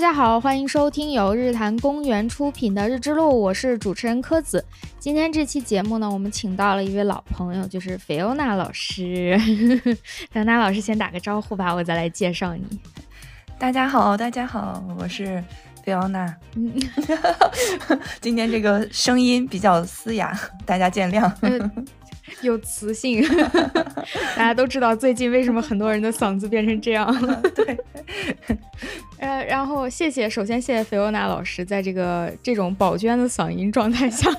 大家好，欢迎收听由日坛公园出品的《日之路》，我是主持人柯子。今天这期节目呢，我们请到了一位老朋友，就是菲欧娜老师。菲欧娜老师先打个招呼吧，我再来介绍你。大家好，大家好，我是菲欧娜。今天这个声音比较嘶哑，大家见谅。有磁性，大家都知道最近为什么很多人的嗓子变成这样了。对，呃，然后谢谢，首先谢谢菲欧娜老师，在这个这种宝娟的嗓音状态下，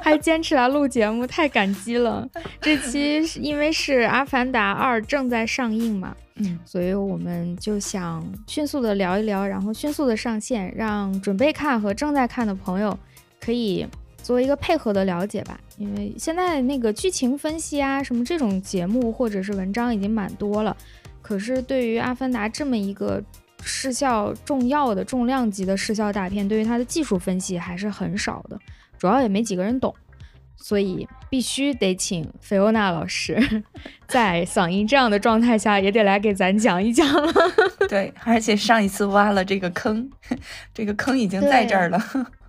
还坚持来录节目，太感激了。这期因为是《阿凡达二》正在上映嘛，嗯，所以我们就想迅速的聊一聊，然后迅速的上线，让准备看和正在看的朋友可以。做一个配合的了解吧，因为现在那个剧情分析啊，什么这种节目或者是文章已经蛮多了，可是对于《阿凡达》这么一个视效重要的重量级的视效大片，对于它的技术分析还是很少的，主要也没几个人懂，所以必须得请菲欧娜老师，在嗓音这样的状态下，也得来给咱讲一讲了。对，而且上一次挖了这个坑，这个坑已经在这儿了。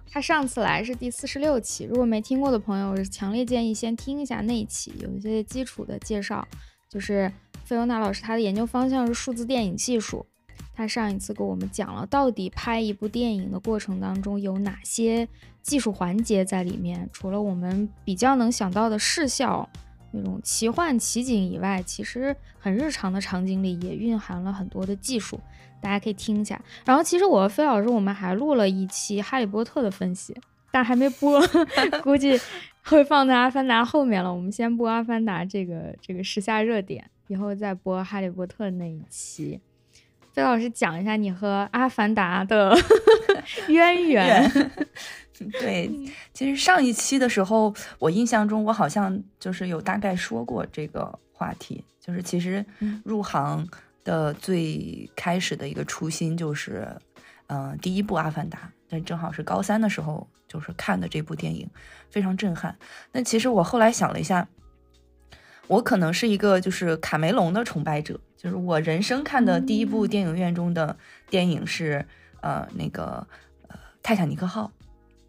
他上次来是第四十六期，如果没听过的朋友，我强烈建议先听一下那一期，有一些基础的介绍。就是费欧娜老师，他的研究方向是数字电影技术。他上一次给我们讲了，到底拍一部电影的过程当中有哪些技术环节在里面。除了我们比较能想到的视效那种奇幻奇景以外，其实很日常的场景里也蕴含了很多的技术。大家可以听一下，然后其实我和飞老师我们还录了一期《哈利波特》的分析，但还没播，估计会放在《阿凡达》后面了。我们先播《阿凡达》这个这个时下热点，以后再播《哈利波特》那一期。飞老师讲一下你和《阿凡达》的 渊源。对，其实上一期的时候，我印象中我好像就是有大概说过这个话题，就是其实入行。的最开始的一个初心就是，嗯，第一部《阿凡达》，但正好是高三的时候，就是看的这部电影，非常震撼。那其实我后来想了一下，我可能是一个就是卡梅隆的崇拜者，就是我人生看的第一部电影院中的电影是，呃，那个呃《泰坦尼克号》。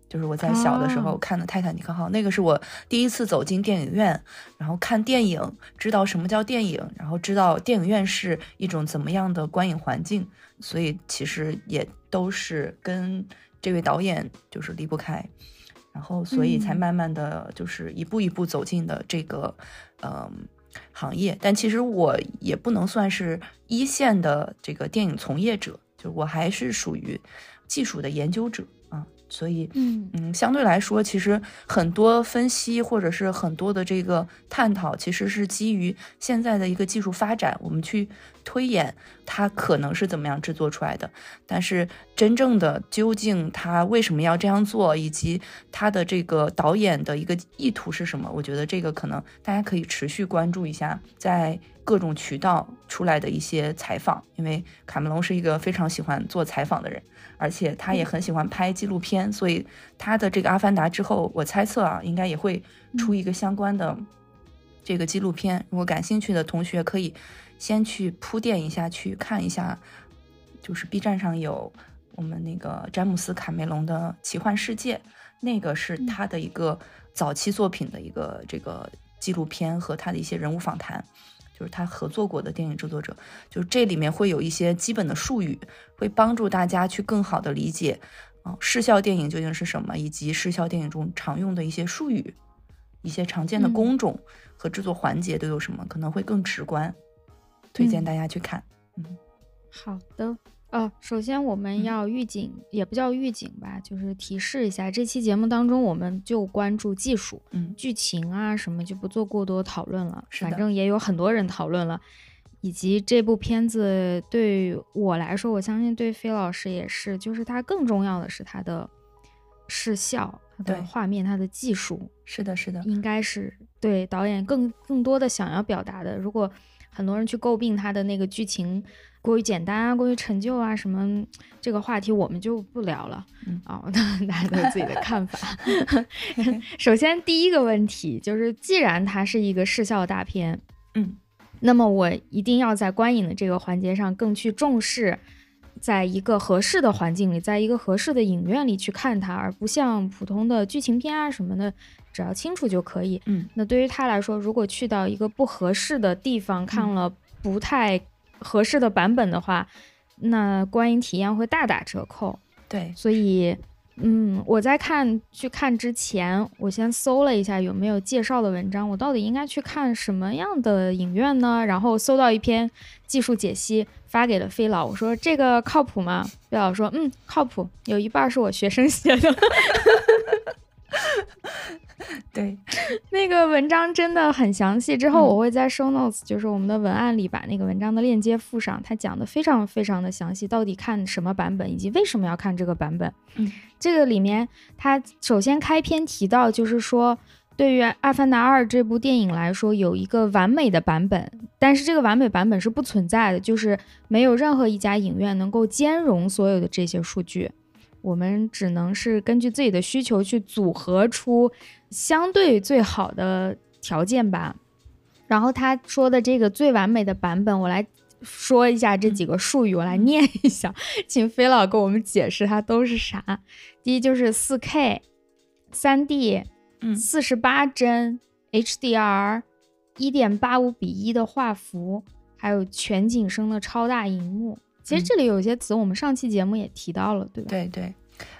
就是我在小的时候看的《泰坦尼克号》，那个是我第一次走进电影院，然后看电影，知道什么叫电影，然后知道电影院是一种怎么样的观影环境，所以其实也都是跟这位导演就是离不开，然后所以才慢慢的就是一步一步走进的这个嗯行业，但其实我也不能算是一线的这个电影从业者，就我还是属于技术的研究者。所以，嗯。嗯，相对来说，其实很多分析或者是很多的这个探讨，其实是基于现在的一个技术发展，我们去推演它可能是怎么样制作出来的。但是，真正的究竟他为什么要这样做，以及他的这个导演的一个意图是什么，我觉得这个可能大家可以持续关注一下，在各种渠道出来的一些采访，因为卡梅隆是一个非常喜欢做采访的人。而且他也很喜欢拍纪录片，所以他的这个《阿凡达》之后，我猜测啊，应该也会出一个相关的这个纪录片。如果感兴趣的同学，可以先去铺垫一下，去看一下。就是 B 站上有我们那个詹姆斯·卡梅隆的《奇幻世界》，那个是他的一个早期作品的一个这个纪录片和他的一些人物访谈。就是他合作过的电影制作者，就是这里面会有一些基本的术语，会帮助大家去更好的理解，啊，视效电影究竟是什么，以及视效电影中常用的一些术语，一些常见的工种和制作环节都有什么，可能会更直观，推荐大家去看。嗯，好的。呃，首先我们要预警，也不叫预警吧，就是提示一下，这期节目当中我们就关注技术，嗯，剧情啊什么就不做过多讨论了。反正也有很多人讨论了，以及这部片子对我来说，我相信对飞老师也是，就是它更重要的是它的视效、它的画面、它的技术。是的，是的，应该是对导演更更多的想要表达的。如果很多人去诟病他的那个剧情。过于简单啊，过于陈旧啊，什么这个话题我们就不聊了啊，大家都有自己的看法。首先第一个问题就是，既然它是一个视效大片，嗯，那么我一定要在观影的这个环节上更去重视在一个合适的环境里，在一个合适的影院里去看它，而不像普通的剧情片啊什么的，只要清楚就可以。嗯，那对于他来说，如果去到一个不合适的地方看了不太合适的版本的话，那观影体验会大打折扣。对，所以。嗯，我在看去看之前，我先搜了一下有没有介绍的文章。我到底应该去看什么样的影院呢？然后搜到一篇技术解析，发给了飞老。我说这个靠谱吗？飞老说嗯靠谱，有一半是我学生写的。对，那个文章真的很详细。之后我会在 show notes，就是我们的文案里把那个文章的链接附上。他讲的非常非常的详细，到底看什么版本，以及为什么要看这个版本。嗯，这个里面他首先开篇提到，就是说对于《阿凡达二》这部电影来说，有一个完美的版本，但是这个完美版本是不存在的，就是没有任何一家影院能够兼容所有的这些数据。我们只能是根据自己的需求去组合出相对最好的条件吧。然后他说的这个最完美的版本，我来说一下这几个术语，我来念一下，请飞老给我们解释它都是啥。第一就是四 K、三 D、嗯，四十八帧、HDR、一点八五比一的画幅，还有全景声的超大荧幕。其实这里有一些词，我们上期节目也提到了，对吧？对对，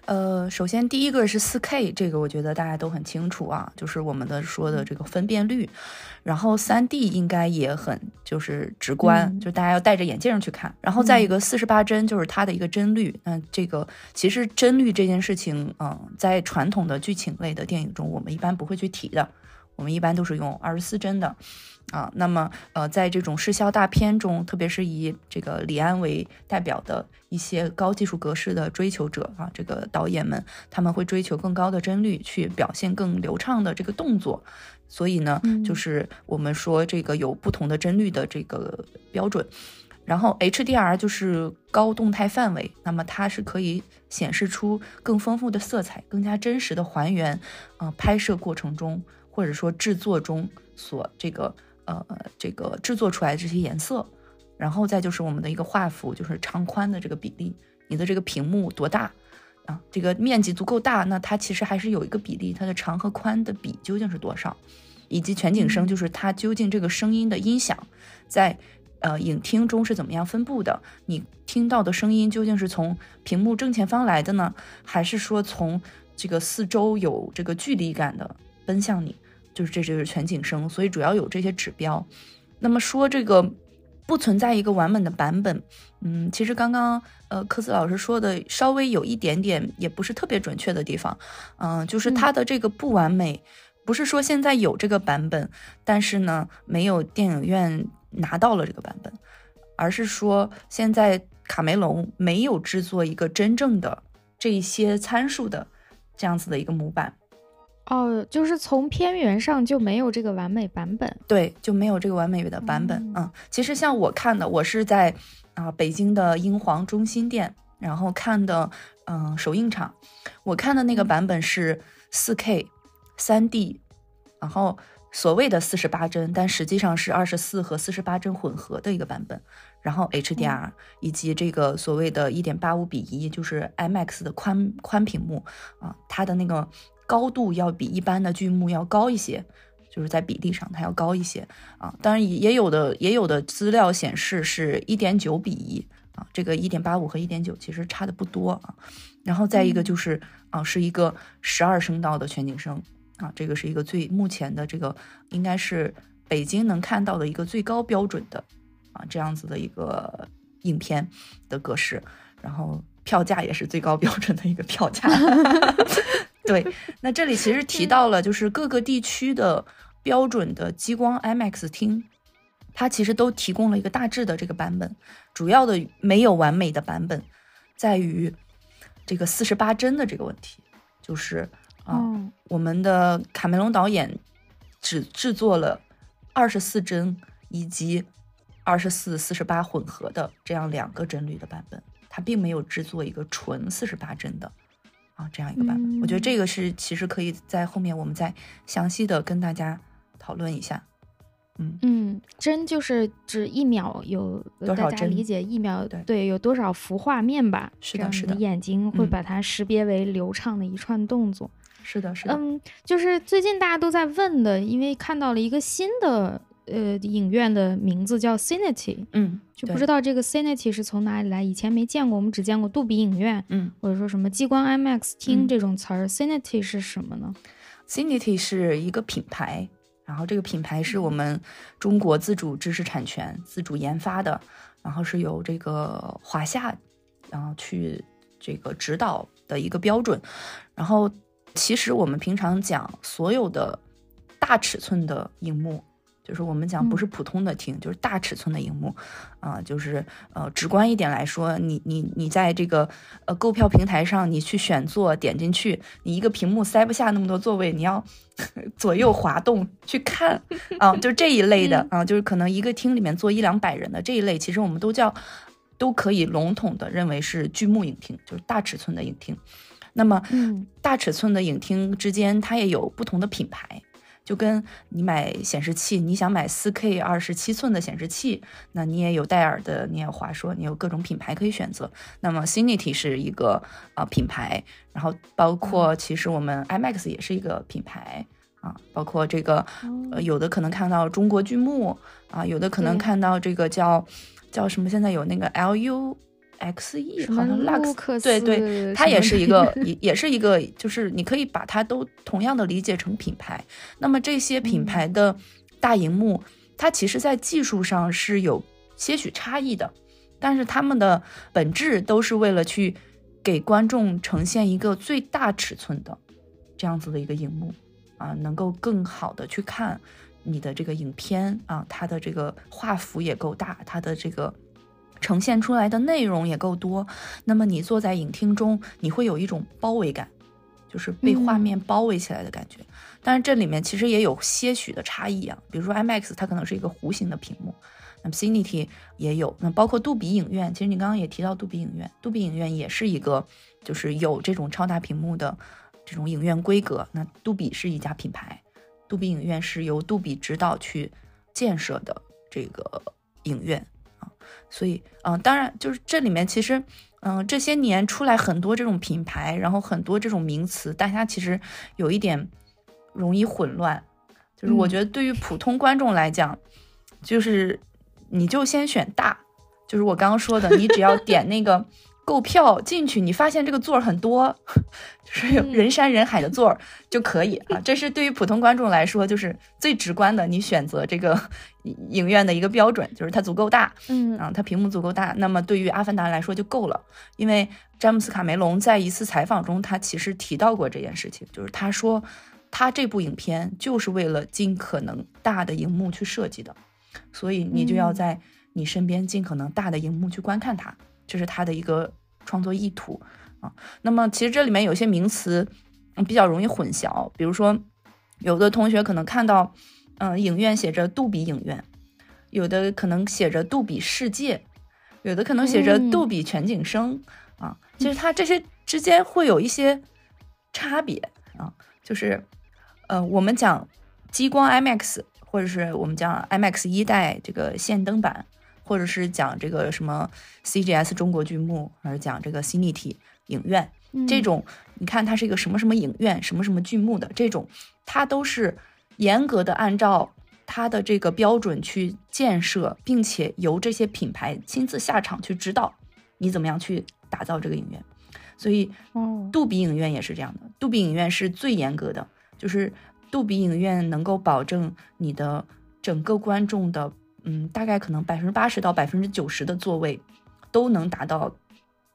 呃，首先第一个是四 K，这个我觉得大家都很清楚啊，就是我们的说的这个分辨率。然后三 D 应该也很就是直观，就大家要戴着眼镜去看。然后再一个四十八帧，就是它的一个帧率。那这个其实帧率这件事情，嗯，在传统的剧情类的电影中，我们一般不会去提的，我们一般都是用二十四帧的。啊，那么呃，在这种视效大片中，特别是以这个李安为代表的一些高技术格式的追求者啊，这个导演们他们会追求更高的帧率，去表现更流畅的这个动作。所以呢，就是我们说这个有不同的帧率的这个标准。然后 HDR 就是高动态范围，那么它是可以显示出更丰富的色彩，更加真实的还原啊拍摄过程中或者说制作中所这个。呃，这个制作出来的这些颜色，然后再就是我们的一个画幅，就是长宽的这个比例，你的这个屏幕多大啊？这个面积足够大，那它其实还是有一个比例，它的长和宽的比究竟是多少？以及全景声，就是它究竟这个声音的音响在呃影厅中是怎么样分布的？你听到的声音究竟是从屏幕正前方来的呢，还是说从这个四周有这个距离感的奔向你？就是这就是全景声，所以主要有这些指标。那么说这个不存在一个完美的版本，嗯，其实刚刚呃科斯老师说的稍微有一点点也不是特别准确的地方，嗯，就是它的这个不完美，不是说现在有这个版本，但是呢没有电影院拿到了这个版本，而是说现在卡梅隆没有制作一个真正的这些参数的这样子的一个模板。哦，就是从片源上就没有这个完美版本，对，就没有这个完美的版本。嗯，其实像我看的，我是在啊北京的英皇中心店，然后看的，嗯，首映场，我看的那个版本是四 K，三 D，然后所谓的四十八帧，但实际上是二十四和四十八帧混合的一个版本，然后 HDR 以及这个所谓的一点八五比一，就是 IMAX 的宽宽屏幕啊，它的那个。高度要比一般的剧目要高一些，就是在比例上它要高一些啊。当然也也有的也有的资料显示是一点九比一啊，这个一点八五和一点九其实差的不多啊。然后再一个就是啊，是一个十二声道的全景声啊，这个是一个最目前的这个应该是北京能看到的一个最高标准的啊这样子的一个影片的格式，然后票价也是最高标准的一个票价。对，那这里其实提到了，就是各个地区的标准的激光 IMAX 厅，它其实都提供了一个大致的这个版本。主要的没有完美的版本，在于这个四十八帧的这个问题，就是啊，我们的卡梅隆导演只制作了二十四帧以及二十四四十八混合的这样两个帧率的版本，他并没有制作一个纯四十八帧的。啊，这样一个版本，我觉得这个是其实可以在后面我们再详细的跟大家讨论一下。嗯嗯，帧就是指一秒有大家多少帧理解一秒对有多少幅画面吧？是的是的眼睛会嗯把它识别为流畅的一串动作。是的，是的，嗯，就是最近大家都在问的，因为看到了一个新的呃影院的名字叫 Cinity，嗯，就不知道这个 Cinity 是从哪里来，以前没见过，我们只见过杜比影院嗯或者说什么激光 IMAX 厅嗯这种词儿、c i n i t y 是什么呢？Cinity 是一个品牌，然后这个品牌是我们中国自主知识产权、自主研发的，然后是由这个华夏，然后去这个指导的一个标准。然后其实我们平常讲所有的大尺寸的荧幕。就是我们讲不是普通的厅，就是大尺寸的荧幕，啊、就是呃直观一点来说，你你你在这个呃购票平台上，你去选座点进去，你一个屏幕塞不下那么多座位，你要 左右滑动去看啊，就这一类的啊，就是可能一个厅里面坐一两百人的这一类，其实我们都叫都可以笼统的认为是巨幕影厅，就是大尺寸的影厅。那么嗯大尺寸的影厅之间，它也有不同的品牌。就跟你买显示器，你想买四 K 二十七寸的显示器，那你也有戴尔的，你也有华硕，你有各种品牌可以选择。那么 Cinity 是一个啊、呃品牌，然后包括其实我们 IMAX 也是一个品牌啊，包括这个呃有的可能看到中国剧目啊，有的可能看到这个叫叫什么，现在有那个 LU。什么好像 Lux 对对，它也是一个也也是一个，就是你可以把它都同样的理解成品牌。那么这些品嗯牌的大荧幕，它其实在技术上是有些许差异的，但是它们的本质都是为了去给观众呈现一个最大尺寸的这样子的一个荧幕啊，能够更好的去看你的这个影片啊，它的这个画幅也够大，它的这个。呈现出来的内容也够多，那么你坐在影厅中，你会有一种包围感，就是被画面包围起来的感觉。但是，这里面其实也有些许的差异啊，比如说 IMAX 它可能是一个弧形的屏幕，那么 Cinity 也有，那包括杜比影院，其实你刚刚也提到杜比影院，杜比影院也是一个就是有这种超大屏幕的这种影院规格。那杜比是一家品牌，杜比影院是由杜比指导去建设的这个影院。所以，嗯、当然就是这里面其实，嗯、这些年出来很多这种品牌，然后很多这种名词，大家其实有一点容易混乱。就是我嗯觉得对于普通观众来讲，就是你就先选大，就是我刚刚说的，你只要点那个购票进去，你发现这个座儿很多，就是有嗯人山人海的座儿就可以啊。这是对于普通观众来说，就是最直观的，你选择这个 影院的一个标准，就是它足够大。嗯啊，它屏幕足够大，那么对于《阿凡达》来说就够了。因为詹姆斯·卡梅隆在一次采访中，他其实提到过这件事情，就是他说他这部影片就是为了尽可能大的荧幕去设计的，所以你就要嗯在你身边尽可能大的荧幕去观看它，这是他的一个创作意图啊。那么其实这里面有些名词嗯比较容易混淆，比如说有的同学可能看到，嗯、影院写着杜比影院。有的可能写着杜比世界，有的可能写着嗯杜比全景声、啊，其实它这些之间会有一些差别啊，就是呃，我们讲激光 IMAX，或者是我们讲 IMAX 一代这个线灯版，或者是讲这个什么 CGS 中国剧目，还是讲这个 Cinity 影院，这嗯种你看它是一个什么什么影院、什么什么剧目的这种，它都是严格的按照它的这个标准去建设，并且由这些品牌亲自下场去指导你怎么样去打造这个影院。所以哦杜比影院也是这样的，杜比影院是最严格的，就是杜比影院能够保证你的整个观众的，嗯，大概可能百分之八十到百分之九十的座位都能达到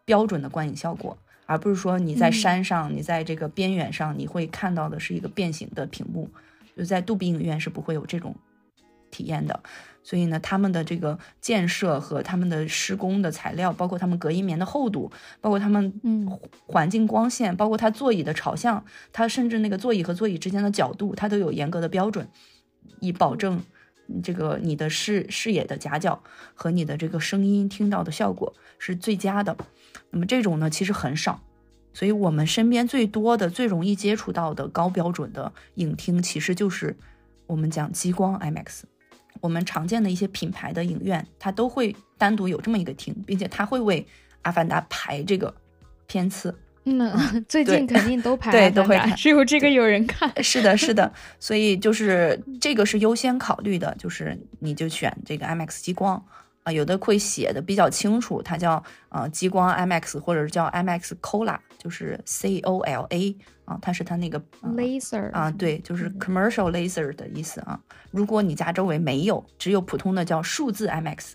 标准的观影效果，而不是说你在嗯山上，你在这个边缘上，你会看到的是一个变形的屏幕，就在杜比影院是不会有这种体验的。所以呢，他们的这个建设和他们的施工的材料，包括他们隔音棉的厚度，包括他们嗯环境光线，包括它座椅的朝向，它甚至那个座椅和座椅之间的角度，它都有严格的标准，以保证这个你的视视野的夹角和你的这个声音听到的效果是最佳的。那么这种呢，其实很少。所以我们身边最多的、最容易接触到的高标准的影厅，其实就是我们讲激光 IMAX。我们常见的一些品牌的影院，它都会单独有这么一个厅，并且它会为《阿凡达》排这个片次。嗯，最近肯定都排，对，都会只 有这个有人看。是的，是的，所以就是这个是优先考虑的，就是你就选这个 IMAX 激光啊，有的会写的比较清楚，它叫呃激光 IMAX，或者是叫 IMAX Cola，就是 C O L A 啊，它是它那个 laser 啊，对，就是 commercial laser 的意思啊。如果你家周围没有，只有普通的叫数字 IMAX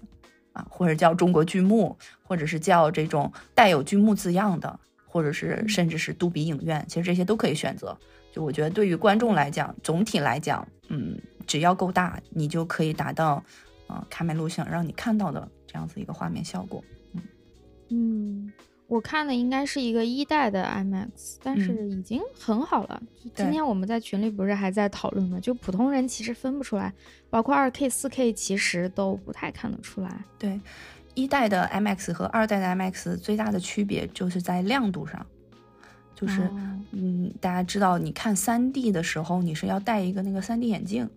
啊，或者叫中国剧目，或者是叫这种带有剧目字样的。或者是甚至是杜比影院，其实这些都可以选择。就我觉得，对于观众来讲，总体来讲，嗯，只要够大，你就可以达到，呃，卡梅录像让你看到的这样子一个画面效果。嗯嗯，我看的应该是一个一代的 IMAX，但是已经很好了。今天我们在群里不是还在讨论吗？就普通人其实分不出来，包括二 K、四 K，其实都不太看得出来。对。一代的 IMAX 和二代的 IMAX 最大的区别就是在亮度上，就是嗯，大家知道，你看三 D 的时候，你是要戴一个那个三 D 眼镜，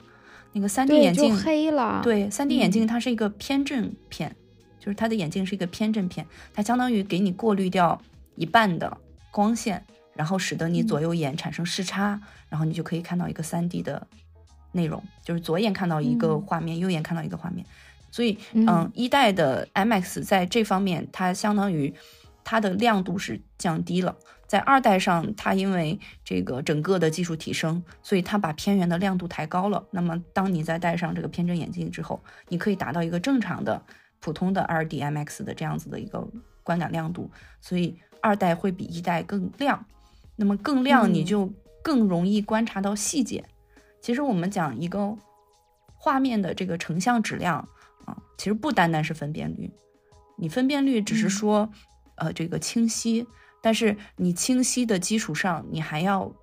那个三 D 眼镜黑了。对，三 D 眼镜它是一个偏振片，就是它的眼镜是一个偏振片，它相当于给你过滤掉一半的光线，然后使得你左右眼产生视差，然后你就可以看到一个三 D 的内容，就是左眼看到一个画面，右眼看到一个画面。所以，嗯，一代的 IMAX 在这方面，它相当于它的亮度是降低了。在二代上，它因为这个整个的技术提升，所以它把偏圆的亮度抬高了。那么，当你再戴上这个偏振眼镜之后，你可以达到一个正常的、普通的 2D IMAX 的这样子的一个观感亮度。所以，二代会比一代更亮。那么，更亮，你就更容易观察到细节。其实，我们讲一个画面的这个成像质量。其实不单单是分辨率，你分辨率只是说，呃，这个清晰，但是你清晰的基础上，你还要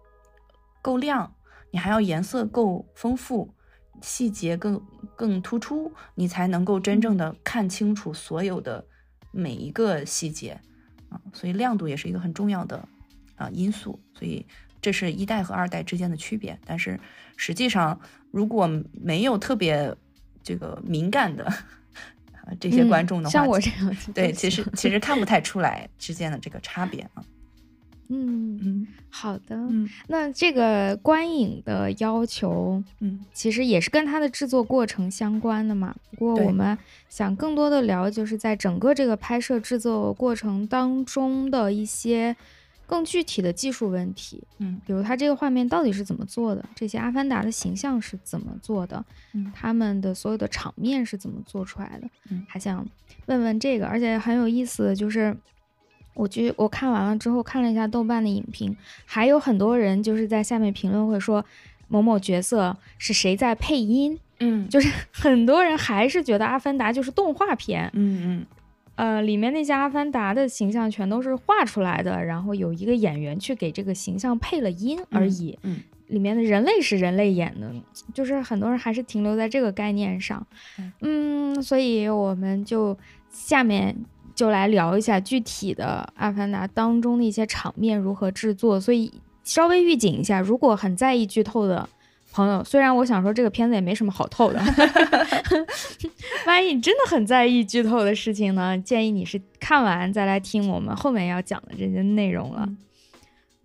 够亮，你还要颜色够丰富，细节更更突出，你才能够真正的看清楚所有的每一个细节啊。所以亮度也是一个很重要的啊因素。所以这是一代和二代之间的区别。但是实际上，如果没有特别这个敏感的。这些观众的话，像我这样，对，其实其实看不太出来之间的这个差别啊。嗯嗯，好的。嗯，那这个观影的要求，嗯，其实也是跟它的制作过程相关的嘛。不过我们想更多的聊，就是在整个这个拍摄制作过程当中的一些。更具体的技术问题，嗯，比如它这个画面到底是怎么做的，这些阿凡达的形象是怎么做的，嗯，他们的所有的场面是怎么做出来的，嗯，还想问问这个，而且很有意思的就是，我觉我看完了之后看了一下豆瓣的影评，还有很多人就是在下面评论会说某某角色是谁在配音，嗯，就是很多人还是觉得阿凡达就是动画片，嗯嗯。呃，里面那些阿凡达的形象全都是画出来的，然后有一个演员去给这个形象配了音而已。嗯，里面的人类是人类演的，就是很多人还是停留在这个概念上。嗯，所以我们就下面就来聊一下具体的阿凡达当中的一些场面如何制作。所以稍微预警一下，如果很在意剧透的。朋友，虽然我想说这个片子也没什么好透的，万一你真的很在意剧透的事情呢，建议你是看完再来听我们后面要讲的这些内容了。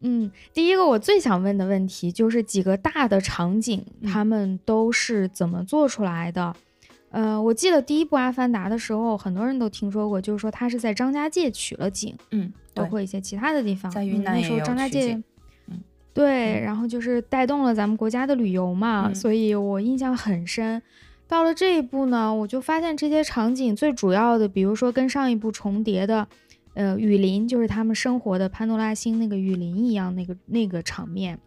嗯，第一个我最想问的问题就是几个大的场景，他们都是怎么做出来的？呃，我记得第一部《阿凡达》的时候，很多人都听说过，就是说他是在张家界取了景，嗯，包括一些其他的地方，在云南也有张家界。对，然后就是带动了咱们国家的旅游嘛，所以我印象很深。到了这一步呢，我就发现这些场景最主要的，比如说跟上一部重叠的，呃，雨林，就是他们生活的潘多拉星那个雨林一样，那个那个场面，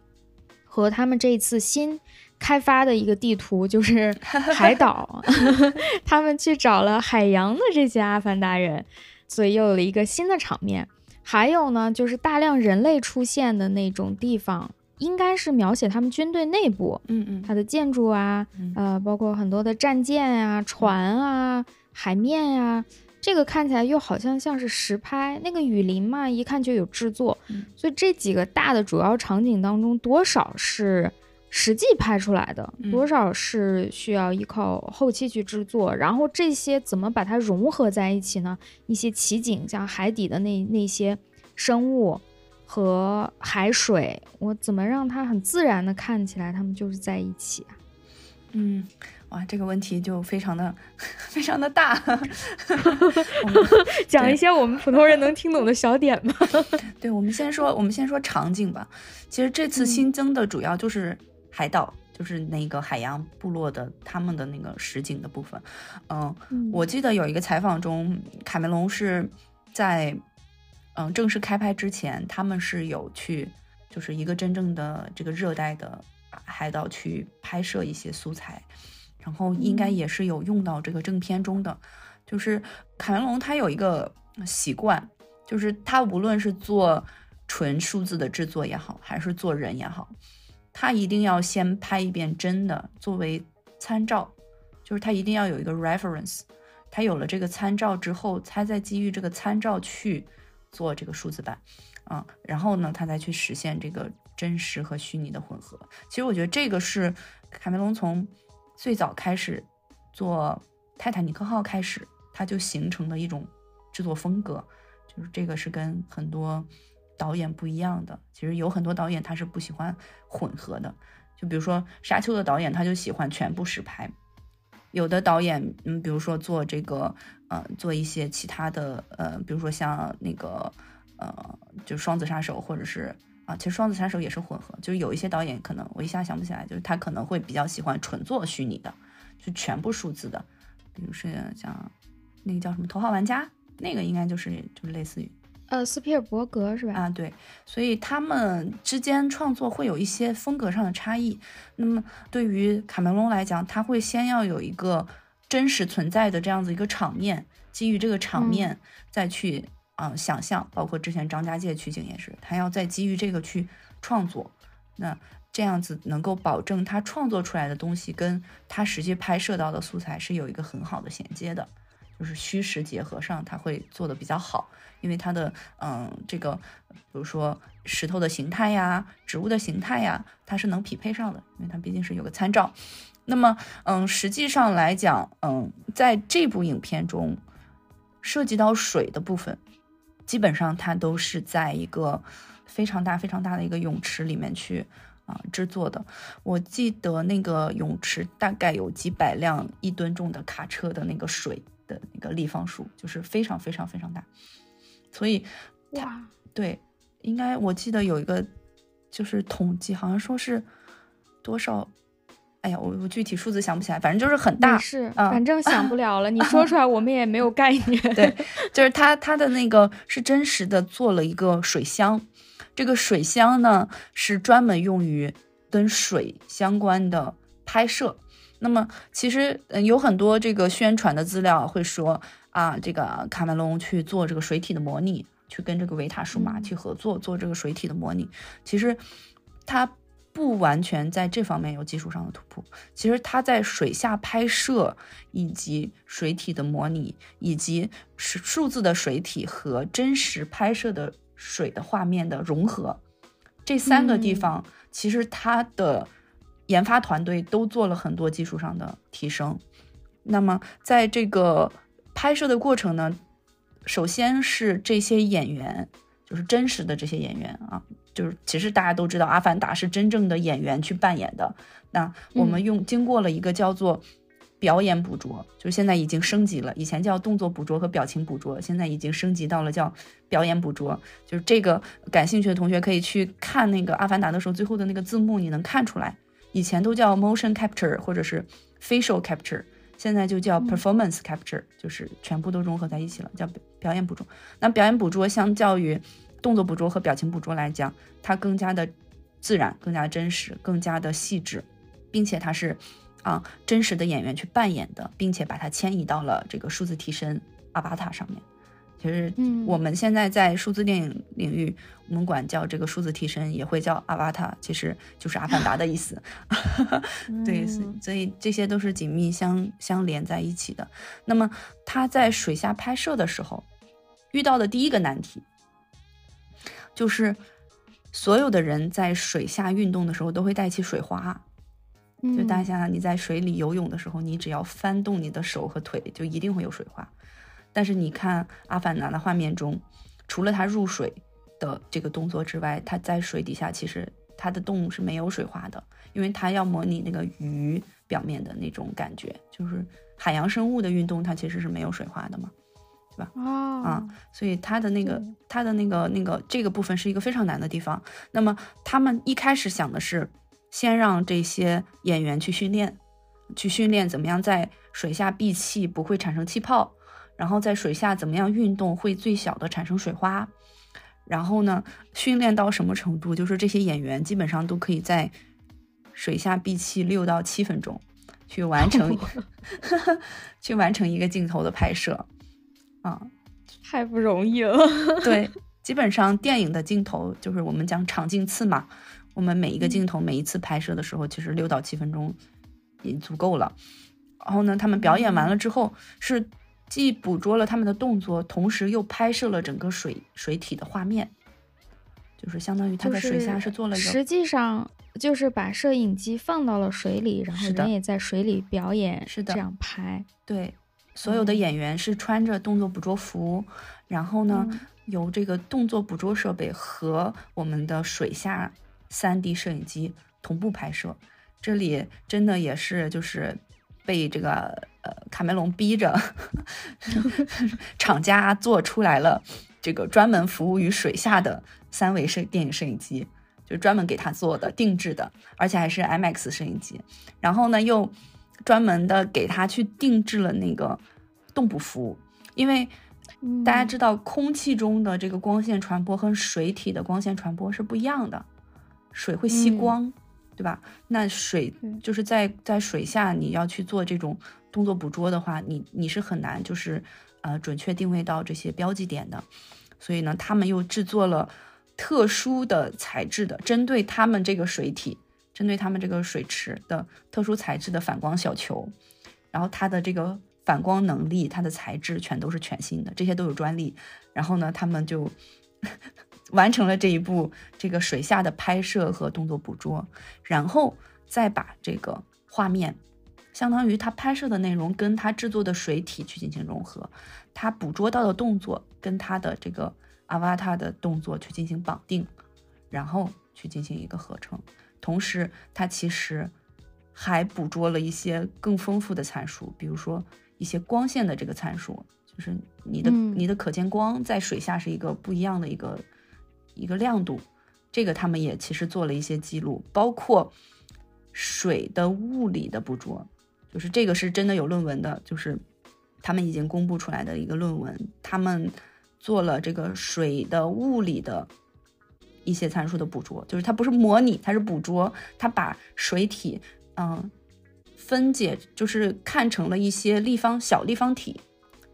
和他们这一次新开发的一个地图，就是 海岛，他们去找了海洋的这些阿凡达人，所以又有了一个新的场面。还有呢，就是大量人类出现的那种地方，应该是描写他们军队内部，嗯嗯，它的建筑啊，呃，包括很多的战舰啊、船啊、海面呀，这个看起来又好像像是实拍。那个雨林嘛，一看就有制作，所以这几个大的主要场景当中，多少是实际拍出来的，多少是需要依靠后期去制作，然后这些怎么把它融合在一起呢？一些奇景，像海底的那那些生物和海水，我怎么让它很自然的看起来，它们就是在一起啊？嗯，哇，这个问题就非常的非常的大 讲一些我们普通人能听懂的小点吧。对，我们先说，我们先说场景吧。其实这次新增的主要就是。海岛就是那个海洋部落的他们的那个实景的部分，嗯，我记得有一个采访中，卡梅隆是在嗯正式开拍之前，他们是有去就是一个真正的这个热带的海岛去拍摄一些素材，然后应该也是有用到这个正片中的。就是卡梅隆他有一个习惯，就是他无论是做纯数字的制作也好，还是做人也好。他一定要先拍一遍真的作为参照，就是他一定要有一个 reference，他有了这个参照之后，他再基于这个参照去做这个数字版，啊，然后呢，他再去实现这个真实和虚拟的混合。其实我觉得这个是卡梅隆从最早开始做泰坦尼克号开始，他就形成的一种制作风格，就是这个是跟很多。导演不一样的，其实有很多导演他是不喜欢混合的，就比如说沙丘的导演，他就喜欢全部实拍。有的导演，嗯，比如说做这个，呃，做一些其他的，呃，比如说像那个，呃，就双子杀手，或者是啊，其实双子杀手也是混合。就是有一些导演可能我一下想不起来，就是他可能会比较喜欢纯做虚拟的，就全部数字的，比如是像那个叫什么头号玩家，那个应该就是就是类似于。呃，斯皮尔伯格是吧？啊，对，所以他们之间创作会有一些风格上的差异。那么对于卡梅隆来讲，他会先要有一个真实存在的这样子一个场面，基于这个场面再去啊想象，包括之前张家界取景也是，他要再基于这个去创作。那这样子能够保证他创作出来的东西跟他实际拍摄到的素材是有一个很好的衔接的。就是虚实结合上，他会做的比较好，因为它的嗯，这个比如说石头的形态呀、植物的形态呀，它是能匹配上的，因为它毕竟是有个参照。那么嗯，实际上来讲，嗯，在这部影片中涉及到水的部分，基本上它都是在一个非常大、非常大的一个泳池里面去啊制作的。我记得那个泳池大概有几百辆一吨重的卡车的那个水。的那个立方数就是非常非常非常大，所以哇，对，应该我记得有一个就是统计，好像说是多少，哎呀，我我具体数字想不起来，反正就是很大，是，反正想不了了。你说 出来，我们也没有概念。对，就是它它的那个是真实的做了一个水箱，这个水箱呢是专门用于跟水相关的拍摄。那么其实嗯有很多这个宣传的资料会说啊，这个卡梅隆去做这个水体的模拟，去跟这个维塔数码去合作做这个水体的模拟。其实他不完全在这方面有技术上的突破。其实他在水下拍摄以及水体的模拟，以及数数字的水体和真实拍摄的水的画面的融合，这三个地方其实他的。研发团队都做了很多技术上的提升。那么，在这个拍摄的过程呢，首先是这些演员，就是真实的这些演员啊，就是其实大家都知道，《阿凡达》是真正的演员去扮演的。那我们用经过了一个叫做表演捕捉，就是现在已经升级了，以前叫动作捕捉和表情捕捉，现在已经升级到了叫表演捕捉。就是这个感兴趣的同学可以去看那个《阿凡达》的时候，最后的那个字幕，你能看出来。以前都叫 motion capture 或者是 facial capture，现在就叫 performance capture，就是全部都融合在一起了，叫表演捕捉。那表演捕捉相较于动作捕捉和表情捕捉来讲，它更加的自然，更加真实，更加的细致，并且它是啊真实的演员去扮演的，并且把它迁移到了这个数字替身阿巴塔上面。其实，我们现在在数字电影领域，我们管叫这个数字替身，也会叫阿瓦塔，其实就是阿凡达的意思。对，所以这些都是紧密相相连在一起的。那么他在水下拍摄的时候，遇到的第一个难题，就是所有的人在水下运动的时候都会带起水花。就大家你在水里游泳的时候，你只要翻动你的手和腿，就一定会有水花。但是你看《阿凡达》的画面中，除了他入水的这个动作之外，他在水底下其实他的动物是没有水花的，因为他要模拟那个鱼表面的那种感觉，就是海洋生物的运动，它其实是没有水花的嘛，对吧？啊，所以他的那个他的那个那个这个部分是一个非常难的地方。那么他们一开始想的是。先让这些演员去训练，去训练怎么样在水下闭气不会产生气泡，然后在水下怎么样运动会最小的产生水花，然后呢，训练到什么程度？就是这些演员基本上都可以在水下闭气六到七分钟，去完成，去完成一个镜头的拍摄，啊，太不容易了。对，基本上电影的镜头就是我们讲长镜次嘛。我们每一个镜头，每一次拍摄的时候，其实六到七分钟也足够了。然后呢，他们表演完了之后，是既捕捉了他们的动作，同时又拍摄了整个水水体的画面，就是相当于他在水下是做了一个。实际上就是把摄影机放到了水里，然后人也在水里表演，是的，这样拍。对，所有的演员是穿着动作捕捉服，然后呢，由这个动作捕捉设备和我们的水下。三 D 摄影机同步拍摄，这里真的也是就是被这个呃卡梅隆逼着，厂家做出来了这个专门服务于水下的三维摄电影摄影机，就专门给他做的定制的，而且还是 IMAX 摄影机。然后呢，又专门的给他去定制了那个动捕服，因为大家知道空气中的这个光线传播和水体的光线传播是不一样的。水会吸光，对吧？那水就是在在水下，你要去做这种动作捕捉的话，你你是很难就是呃准确定位到这些标记点的。所以呢，他们又制作了特殊的材质的，针对他们这个水体，针对他们这个水池的特殊材质的反光小球，然后它的这个反光能力、它的材质全都是全新的，这些都有专利。然后呢，他们就。完成了这一步，这个水下的拍摄和动作捕捉，然后再把这个画面，相当于他拍摄的内容跟他制作的水体去进行融合，他捕捉到的动作跟他的这个阿瓦塔的动作去进行绑定，然后去进行一个合成。同时，它其实还捕捉了一些更丰富的参数，比如说一些光线的这个参数，就是你的你的可见光在水下是一个不一样的一个。一个亮度，这个他们也其实做了一些记录，包括水的物理的捕捉，就是这个是真的有论文的，就是他们已经公布出来的一个论文，他们做了这个水的物理的一些参数的捕捉，就是它不是模拟，它是捕捉，它把水体嗯分解，就是看成了一些立方小立方体，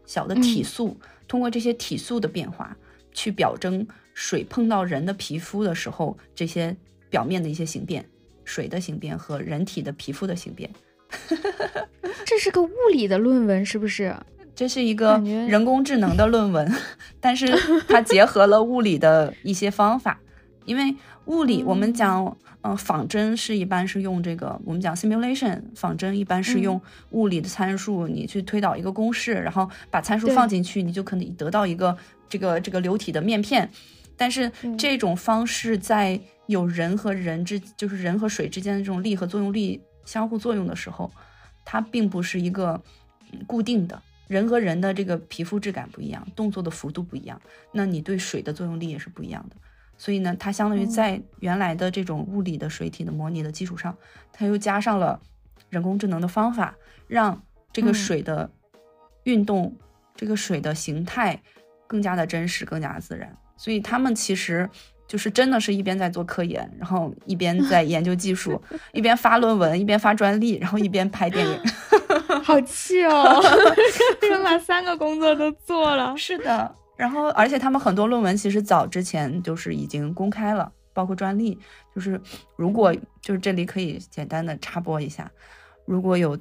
小的体素，通过这些体素的变化去表征。水碰到人的皮肤的时候，这些表面的一些形变，水的形变和人体的皮肤的形变，这是个物理的论文是不是？这是一个人工智能的论文，但是它结合了物理的一些方法，因为物理我们讲，嗯，仿真是一般是用这个，我们讲 simulation 仿真一般是用物理的参数，你去推导一个公式，然后把参数放进去，你就可能得到一个这个这个流体的面片。但是这种方式在有人和人之，就是人和水之间的这种力和作用力相互作用的时候，它并不是一个固定的。人和人的这个皮肤质感不一样，动作的幅度不一样，那你对水的作用力也是不一样的。所以呢，它相当于在原来的这种物理的水体的模拟的基础上，它又加上了人工智能的方法，让这个水的运动、这个水的形态更加的真实，更加的自然。所以他们其实就是真的是一边在做科研，然后一边在研究技术，一边发论文，一边发专利，然后一边拍电影。好气哦！先把三个工作都做了。是的，然后而且他们很多论文其实早之前就是已经公开了，包括专利。就是如果就是这里可以简单的插播一下，如果有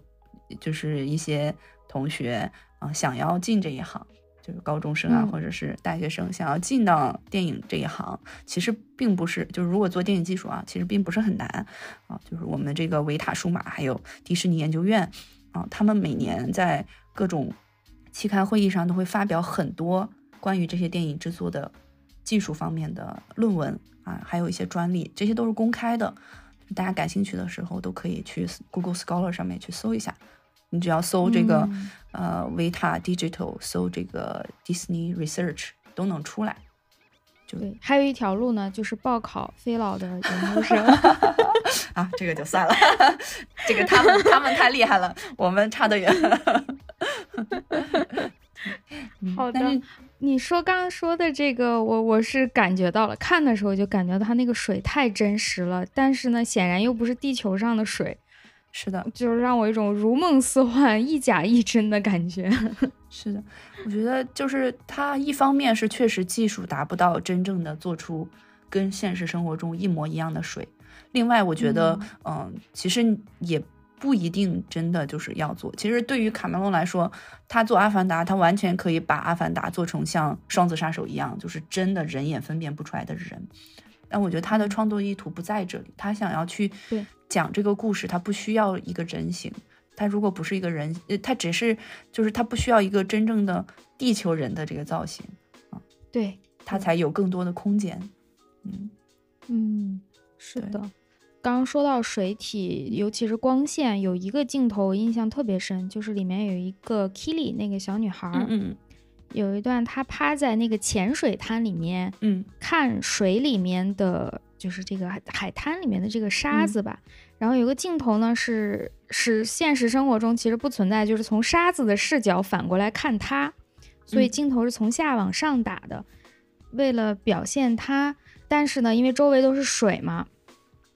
就是一些同学啊想要进这一行。就是高中生啊，或者是大学生想要进到电影这一行，其实并不是，就是如果做电影技术啊，其实并不是很难啊。就是我们这个维塔数码还有迪士尼研究院啊，他们每年在各种期刊会议上都会发表很多关于这些电影制作的技术方面的论文啊，还有一些专利，这些都是公开的，大家感兴趣的时候都可以去 Google Scholar 上面去搜一下。你只要搜这个，呃，维塔 Digital，搜这个 Disney Research 都能出来。对，还有一条路呢，就是报考飞老的研究生。啊，这个就算了，这个他们他们太厉害了，我们差得远。好的，你说刚刚说的这个，我我是感觉到了，看的时候就感觉到它那个水太真实了，但是呢，显然又不是地球上的水。是的，就是让我一种如梦似幻、一假一真的感觉。是的，我觉得就是它一方面是确实技术达不到真正的做出跟现实生活中一模一样的水，另外我觉得，嗯，其实也不一定真的就是要做。其实对于卡梅隆来说，他做《阿凡达》，他完全可以把《阿凡达》做成像《双子杀手》一样，就是真的人眼分辨不出来的人。但我觉得他的创作意图不在这里，他想要去讲这个故事，他不需要一个人形，他如果不是一个人，他只是就是他不需要一个真正的地球人的这个造型啊，对他才有更多的空间。嗯嗯，是的。刚刚说到水体，尤其是光线，有一个镜头我印象特别深，就是里面有一个 Kili 那个小女孩。嗯。有一段，他趴在那个浅水滩里面，嗯，看水里面的，就是这个海滩里面的这个沙子吧。然后有个镜头呢，是是现实生活中其实不存在，就是从沙子的视角反过来看他，所以镜头是从下往上打的，为了表现他。但是呢，因为周围都是水嘛，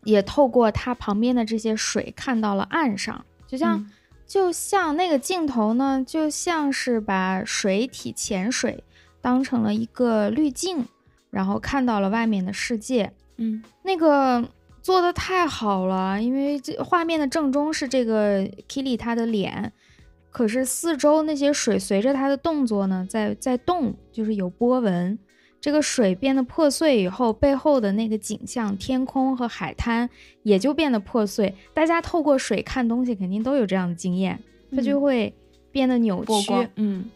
也透过他旁边的这些水看到了岸上，就像。就像那个镜头呢，就像是把水体潜水当成了一个滤镜，然后看到了外面的世界。嗯，那个做的太好了，因为这画面的正中是这个 Kili 他的脸，可是四周那些水随着他的动作呢，在在动，就是有波纹。这个水变得破碎以后，背后的那个景象，天空和海滩也就变得破碎。大家透过水看东西，肯定都有这样的经验，它就会变得扭曲。嗯，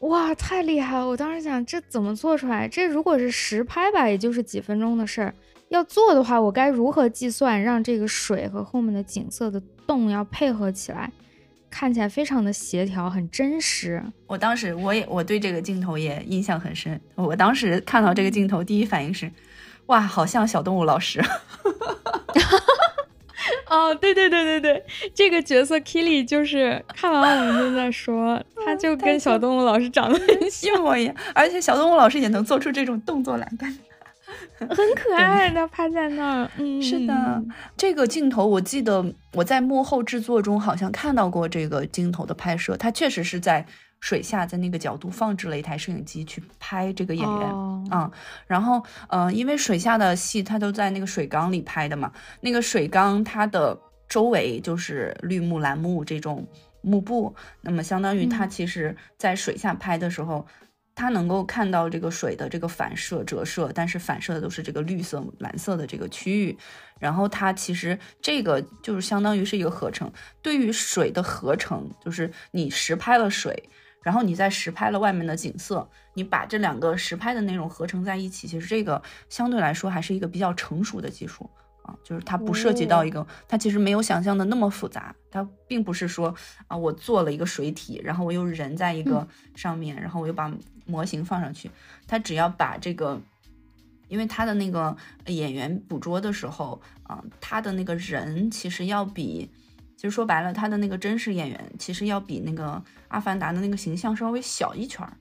哇，太厉害了！我当时想，这怎么做出来？这如果是实拍吧，也就是几分钟的事儿。要做的话，我该如何计算，让这个水和后面的景色的动要配合起来？看起来非常的协调，很真实。我当时我也我对这个镜头也印象很深。我当时看到这个镜头，第一反应是，哇，好像小动物老师。哦，对对对对对，这个角色 Kili 就是看完我们就在说，他就跟小动物老师长得很一模一样，而且小动物老师也能做出这种动作来。很可爱，他趴在那儿。嗯，是的，这个镜头我记得我在幕后制作中好像看到过这个镜头的拍摄，它确实是在水下，在那个角度放置了一台摄影机去拍这个演员啊。然后，呃，因为水下的戏他都在那个水缸里拍的嘛，那个水缸它的周围就是绿幕、蓝幕这种幕布，那么相当于它其实在水下拍的时候。它能够看到这个水的这个反射、折射，但是反射的都是这个绿色、蓝色的这个区域。然后它其实这个就是相当于是一个合成。对于水的合成，就是你实拍了水，然后你再实拍了外面的景色，你把这两个实拍的内容合成在一起，其实这个相对来说还是一个比较成熟的技术。啊，就是它不涉及到一个，它其实没有想象的那么复杂。它并不是说啊，我做了一个水体，然后我又人在一个上面，然后我又把模型放上去。他只要把这个，因为他的那个演员捕捉的时候啊，他的那个人其实要比，其实说白了，他的那个真实演员其实要比那个阿凡达的那个形象稍微小一圈儿。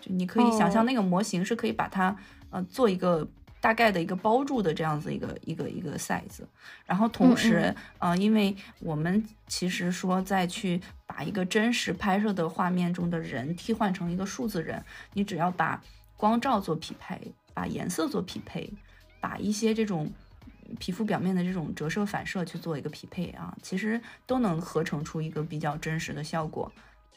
就你可以想象，那个模型是可以把它呃做一个。大概的一个包住的这样子一个一个一个 size，然后同时，呃，因为我们其实说再去把一个真实拍摄的画面中的人替换成一个数字人，你只要把光照做匹配，把颜色做匹配，把一些这种皮肤表面的这种折射反射去做一个匹配啊，其实都能合成出一个比较真实的效果。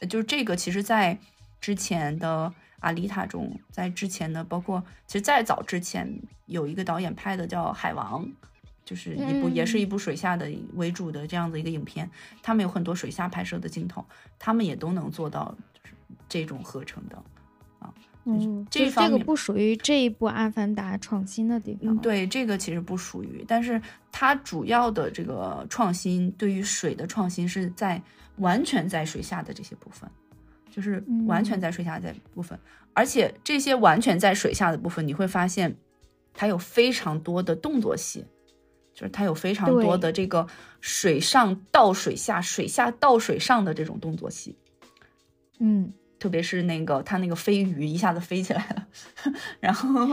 就是这个，其实在之前的《阿丽塔》中，在之前的包括其实再早之前有一个导演拍的叫《海王》，就是一部也是一部水下的为主的这样的一个影片，他们有很多水下拍摄的镜头，他们也都能做到就是这种合成的啊。嗯，这这个不属于这一部《阿凡达》创新的地方。对，这个其实不属于，但是它主要的这个创新，对于水的创新是在完全在水下的这些部分，就是完全在水下的部分，而且这些完全在水下的部分，你会发现它有非常多的动作戏，就是它有非常多的这个水上到水下、水下到水上的这种动作戏。嗯。特别是那个他那个飞鱼一下子飞起来了，然后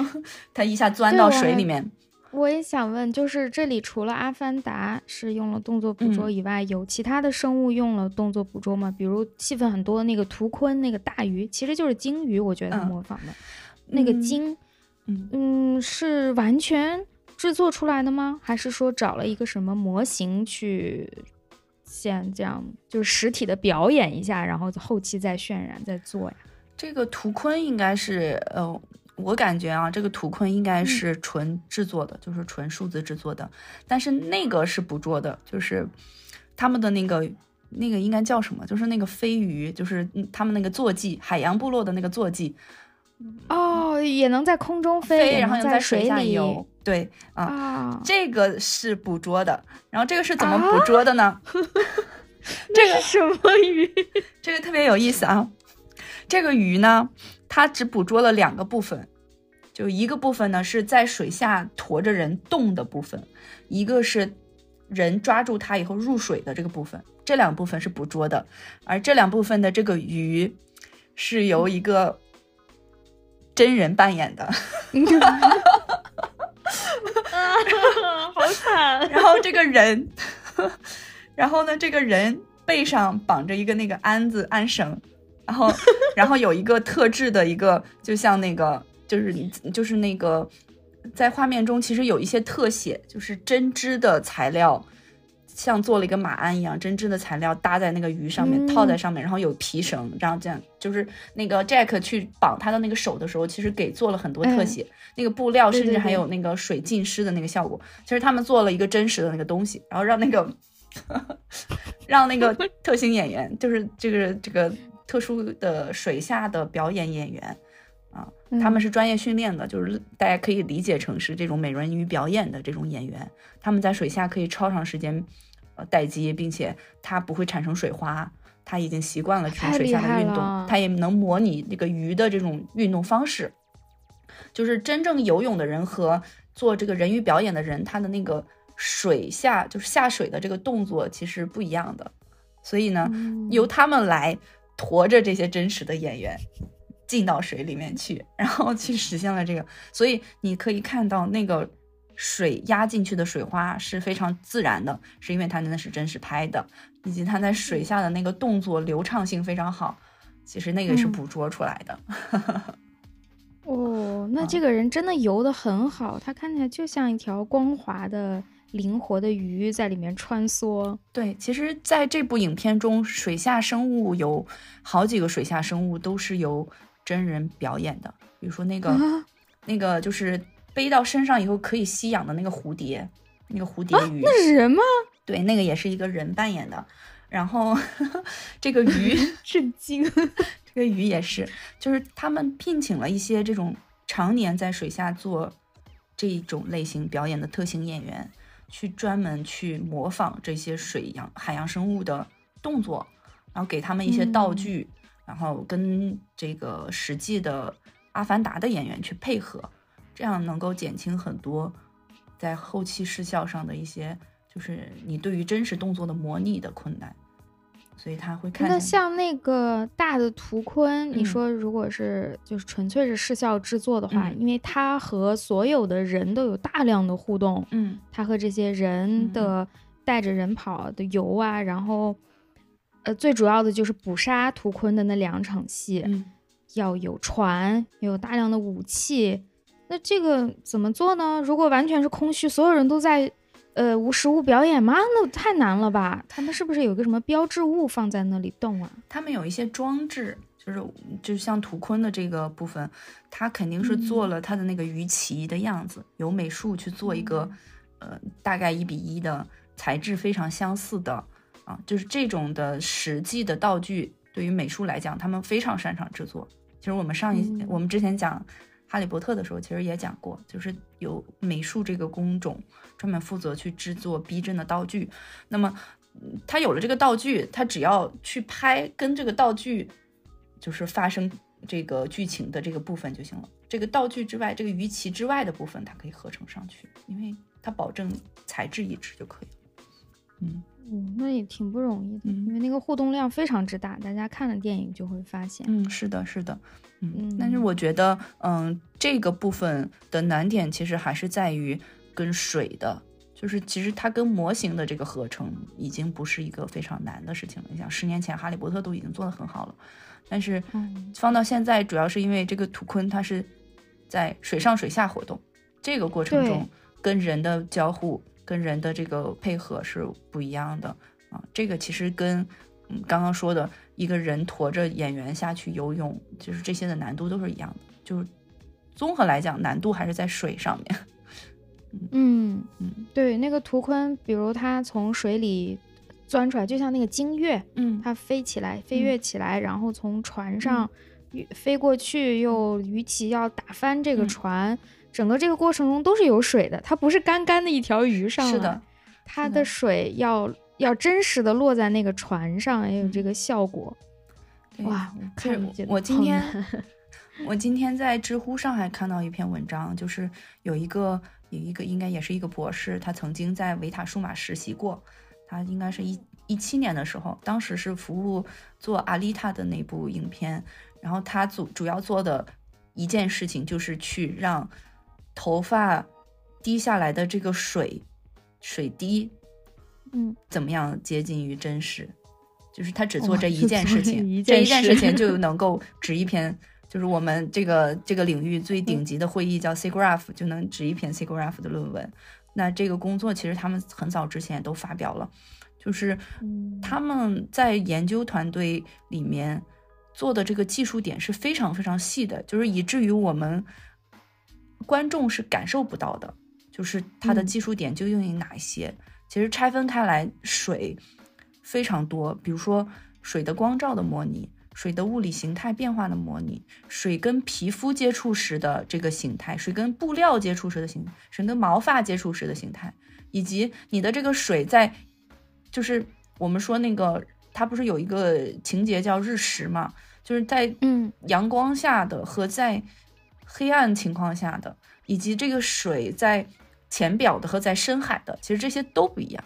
他一下钻到水里面。我也想问，就是这里除了阿凡达是用了动作捕捉以外，有其他的生物用了动作捕捉吗？比如戏份很多的那个图鲲那个大鱼，其实就是鲸鱼，我觉得他模仿的那个鲸，嗯，是完全制作出来的吗？还是说找了一个什么模型去？先这样，就是实体的表演一下，然后后期再渲染再做呀。这个图鲲应该是，呃，我感觉啊，这个图鲲应该是纯制作的，就是纯数字制作的。但是那个是捕捉的，就是他们的那个那个应该叫什么？就是那个飞鱼，就是他们那个坐骑，海洋部落的那个坐骑。哦，也能在空中飞，然后又在水下游。对啊，这个是捕捉的。然后这个是怎么捕捉的呢？这个什么鱼？这个特别有意思啊！这个鱼呢，它只捕捉了两个部分，就一个部分呢是在水下驮着人动的部分，一个是人抓住它以后入水的这个部分。这两部分是捕捉的，而这两部分的这个鱼是由一个。真人扮演的，好惨。然后这个人，然后呢，这个人背上绑着一个那个鞍子鞍绳，然后，然后有一个特制的一个，就像那个，就是就是那个，在画面中其实有一些特写，就是针织的材料。像做了一个马鞍一样，针织的材料搭在那个鱼上面，套在上面，然后有皮绳，然后这样就是那个 Jack 去绑他的那个手的时候，其实给做了很多特写，那个布料甚至还有那个水浸湿的那个效果。其实他们做了一个真实的那个东西，然后让那个 让那个特型演员，就是这个这个特殊的水下的表演演员啊，他们是专业训练的，就是大家可以理解成是这种美人鱼表演的这种演员，他们在水下可以超长时间。呃待机，并且它不会产生水花，它已经习惯了这种水下的运动，它也能模拟那个鱼的这种运动方式。就是真正游泳的人和做这个人鱼表演的人，他的那个水下就是下水的这个动作其实不一样的。所以呢，由他们来驮着这些真实的演员进到水里面去，然后去实现了这个。所以你可以看到那个。水压进去的水花是非常自然的，是因为它那是真实拍的，以及它在水下的那个动作流畅性非常好。其实那个是捕捉出来的。哦，那这个人真的游得很好，他看起来就像一条光滑的、灵活的鱼在里面穿梭。对，其实在这部影片中，水下生物有好几个水下生物都是由真人表演的，比如说那个那个就是。背到身上以后可以吸氧的那个蝴蝶，那个蝴蝶鱼，那是人吗？对，那个也是一个人扮演的。然后 这个鱼 震惊，这个鱼也是，就是他们聘请了一些这种常年在水下做这种类型表演的特型演员，去专门去模仿这些水洋海洋生物的动作，然后给他们一些道具，然后跟这个实际的阿凡达的演员去配合。这样能够减轻很多在后期视效上的一些，就是你对于真实动作的模拟的困难，所以他会看。那像那个大的图鲲，你说如果是就是纯粹是视效制作的话，因为他和所有的人都有大量的互动，嗯，他和这些人的带着人跑的游啊，然后呃最主要的就是捕杀图坤的那两场戏，要有船，有大量的武器。那这个怎么做呢？如果完全是空虚，所有人都在，呃，无实物表演吗？那太难了吧？他们是不是有个什么标志物放在那里动啊？他们有一些装置，就是就像图坤的这个部分，他肯定是做了他的那个鱼鳍的样子，有美术去做一个呃大概一比一的材质非常相似的啊，就是这种的实际的道具，对于美术来讲，他们非常擅长制作。其实我们上一我们之前讲。哈利波特的时候，其实也讲过，就是有美术这个工种，专门负责去制作逼真的道具。那么，他有了这个道具，他只要去拍跟这个道具就是发生这个剧情的这个部分就行了。这个道具之外，这个鱼鳍之外的部分，它可以合成上去，因为它保证材质一致就可以了。嗯。嗯，那也挺不容易的，因为那个互动量非常之大，大家看了电影就会发现。嗯，是的，是的，嗯。但是我觉得，嗯，这个部分的难点其实还是在于跟水的，就是其实它跟模型的这个合成已经不是一个非常难的事情了。你想，十年前哈利波特都已经做得很好了，但是放到现在，主要是因为这个图坤它是在水上水下活动，这个过程中跟人的交互。跟人的这个配合是不一样的啊，这个其实跟嗯刚刚说的一个人驮着演员下去游泳，就是这些的难度都是一样的，就是综合来讲难度还是在水上面。嗯嗯，对，那个图坤，比如他从水里钻出来，就像那个鲸跃，嗯，他飞起来，飞跃起来，然后从船上飞过去，又鱼鳍要打翻这个船。整个这个过程中都是有水的，它不是干干的一条鱼上来，是的，它的水要要真实的落在那个船上，也有这个效果。哇，我我今天 我今天在知乎上还看到一篇文章，就是有一个有一个应该也是一个博士，他曾经在维塔数码实习过，他应该是一一七年的时候，当时是服务做阿丽塔的那部影片，然后他主主要做的一件事情就是去让。头发滴下来的这个水水滴，嗯，怎么样接近于真实？就是他只做这一件事情，这一件事情就能够值一篇，就是我们这个这个领域最顶级的会议叫 SIGGRAPH，就能值一篇 SIGGRAPH 的论文。那这个工作其实他们很早之前都发表了，就是他们在研究团队里面做的这个技术点是非常非常细的，就是以至于我们。观众是感受不到的，就是它的技术点究竟有哪一些？其实拆分开来，水非常多，比如说水的光照的模拟，水的物理形态变化的模拟，水跟皮肤接触时的这个形态，水跟布料接触时的形，水跟毛发接触时的形态，以及你的这个水在，就是我们说那个，它不是有一个情节叫日食嘛？就是在嗯阳光下的和在。黑暗情况下的，以及这个水在浅表的和在深海的，其实这些都不一样，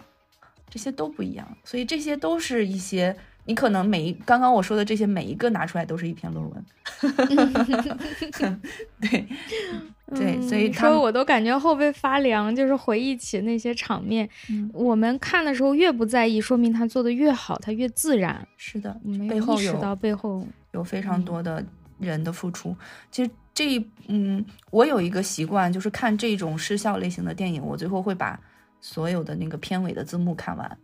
这些都不一样。所以这些都是一些你可能每一刚刚我说的这些每一个拿出来都是一篇论文。对 对，所以说我都感觉后背发凉，就是回忆起那些场面。我们看的时候越不在意，说明他做的越好，他越自然。是的，没有意识到背后有非常多的人的付出。其实。这嗯，我有一个习惯，就是看这种失效类型的电影，我最后会把所有的那个片尾的字幕看完。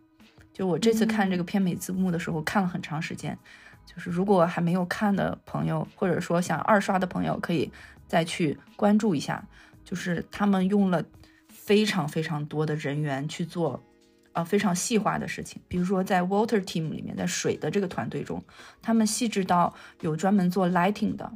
就我这次看这个片尾字幕的时候，看了很长时间。就是如果还没有看的朋友，或者说想二刷的朋友，可以再去关注一下。就是他们用了非常非常多的人员去做，呃，非常细化的事情。比如说在 Water Team 里面，在水的这个团队中，他们细致到有专门做 lighting 的。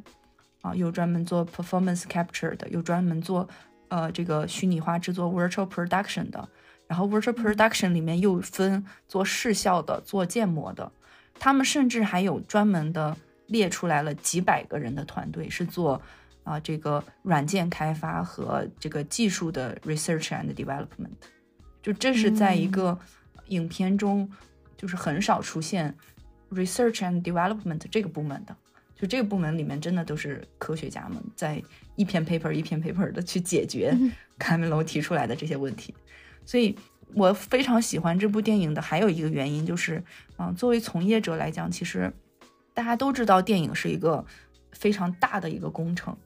啊，有专门做 performance capture 的，有专门做呃这个虚拟化制作 virtual production 的，然后 virtual production 里面又分做视效的，做建模的，他们甚至还有专门的列出来了几百个人的团队是做啊这个软件开发和这个技术的 research and development，就这是在一个影片中就是很少出现 research and development 这个部门的。就这个部门里面，真的都是科学家们在一篇 paper 一篇 paper 的去解决卡梅隆提出来的这些问题。所以我非常喜欢这部电影的还有一个原因就是，嗯，作为从业者来讲，其实大家都知道电影是一个非常大的一个工程，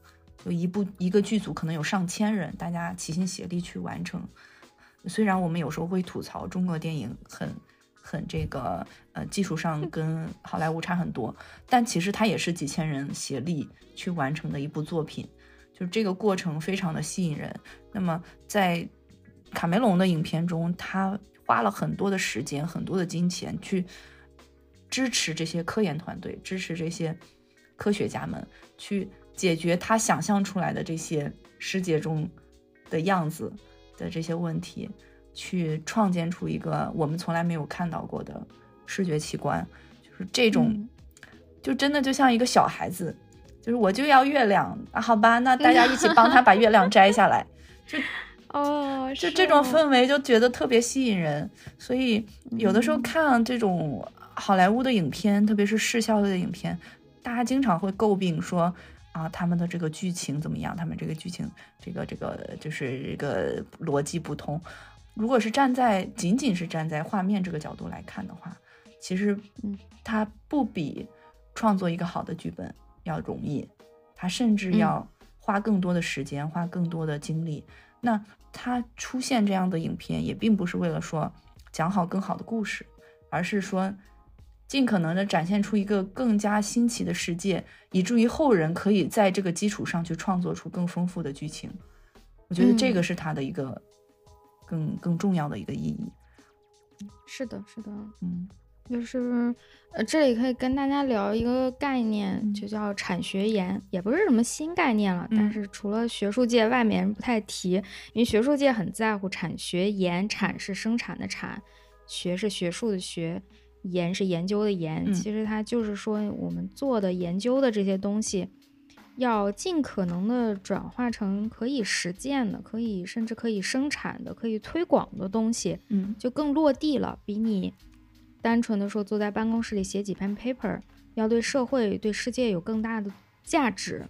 就一部一个剧组可能有上千人，大家齐心协力去完成。虽然我们有时候会吐槽中国电影很很这个呃技术上 跟好莱坞差很多，但其实它也是几千人协力去完成的一部作品，就这个过程非常的吸引人。那么在卡梅隆的影片中，他花了很多的时间、很多的金钱去支持这些科研团队，支持这些科学家们去解决他想象出来的这些世界中的样子的这些问题。去创建出一个我们从来没有看到过的视觉奇观，就是这种，就真的就像一个小孩子，就是我就要月亮啊，好吧，那大家一起帮他把月亮摘下来，就 哦，就这种氛围就觉得特别吸引人。所以有的时候看这种好莱坞的影片，特别是视效类的影片，大家经常会诟病说啊，他们的这个剧情怎么样？他们这个剧情，这个这个就是这个逻辑不通。如果是站在仅仅是站在画面这个角度来看的话，其实，嗯，它不比创作一个好的剧本要容易，它甚至要花更多的时间，花更多的精力。那它出现这样的影片，也并不是为了说讲好更好的故事，而是说尽可能的展现出一个更加新奇的世界，以至于后人可以在这个基础上去创作出更丰富的剧情。我觉得这个是他的一个。更更重要的一个意义，是的，是的，嗯，就是呃，这里可以跟大家聊一个概念，就叫产学研，也不是什么新概念了，但是除了学术界，外面人不太提，因为学术界很在乎产学研，产是生产的产，学是学术的学，研是研究的研，其实它就是说我们做的研究的这些东西。要尽可能的转化成可以实践的、可以甚至可以生产的、可以推广的东西，嗯，就更落地了。比你单纯的说坐在办公室里写几篇 paper，要对社会、对世界有更大的价值、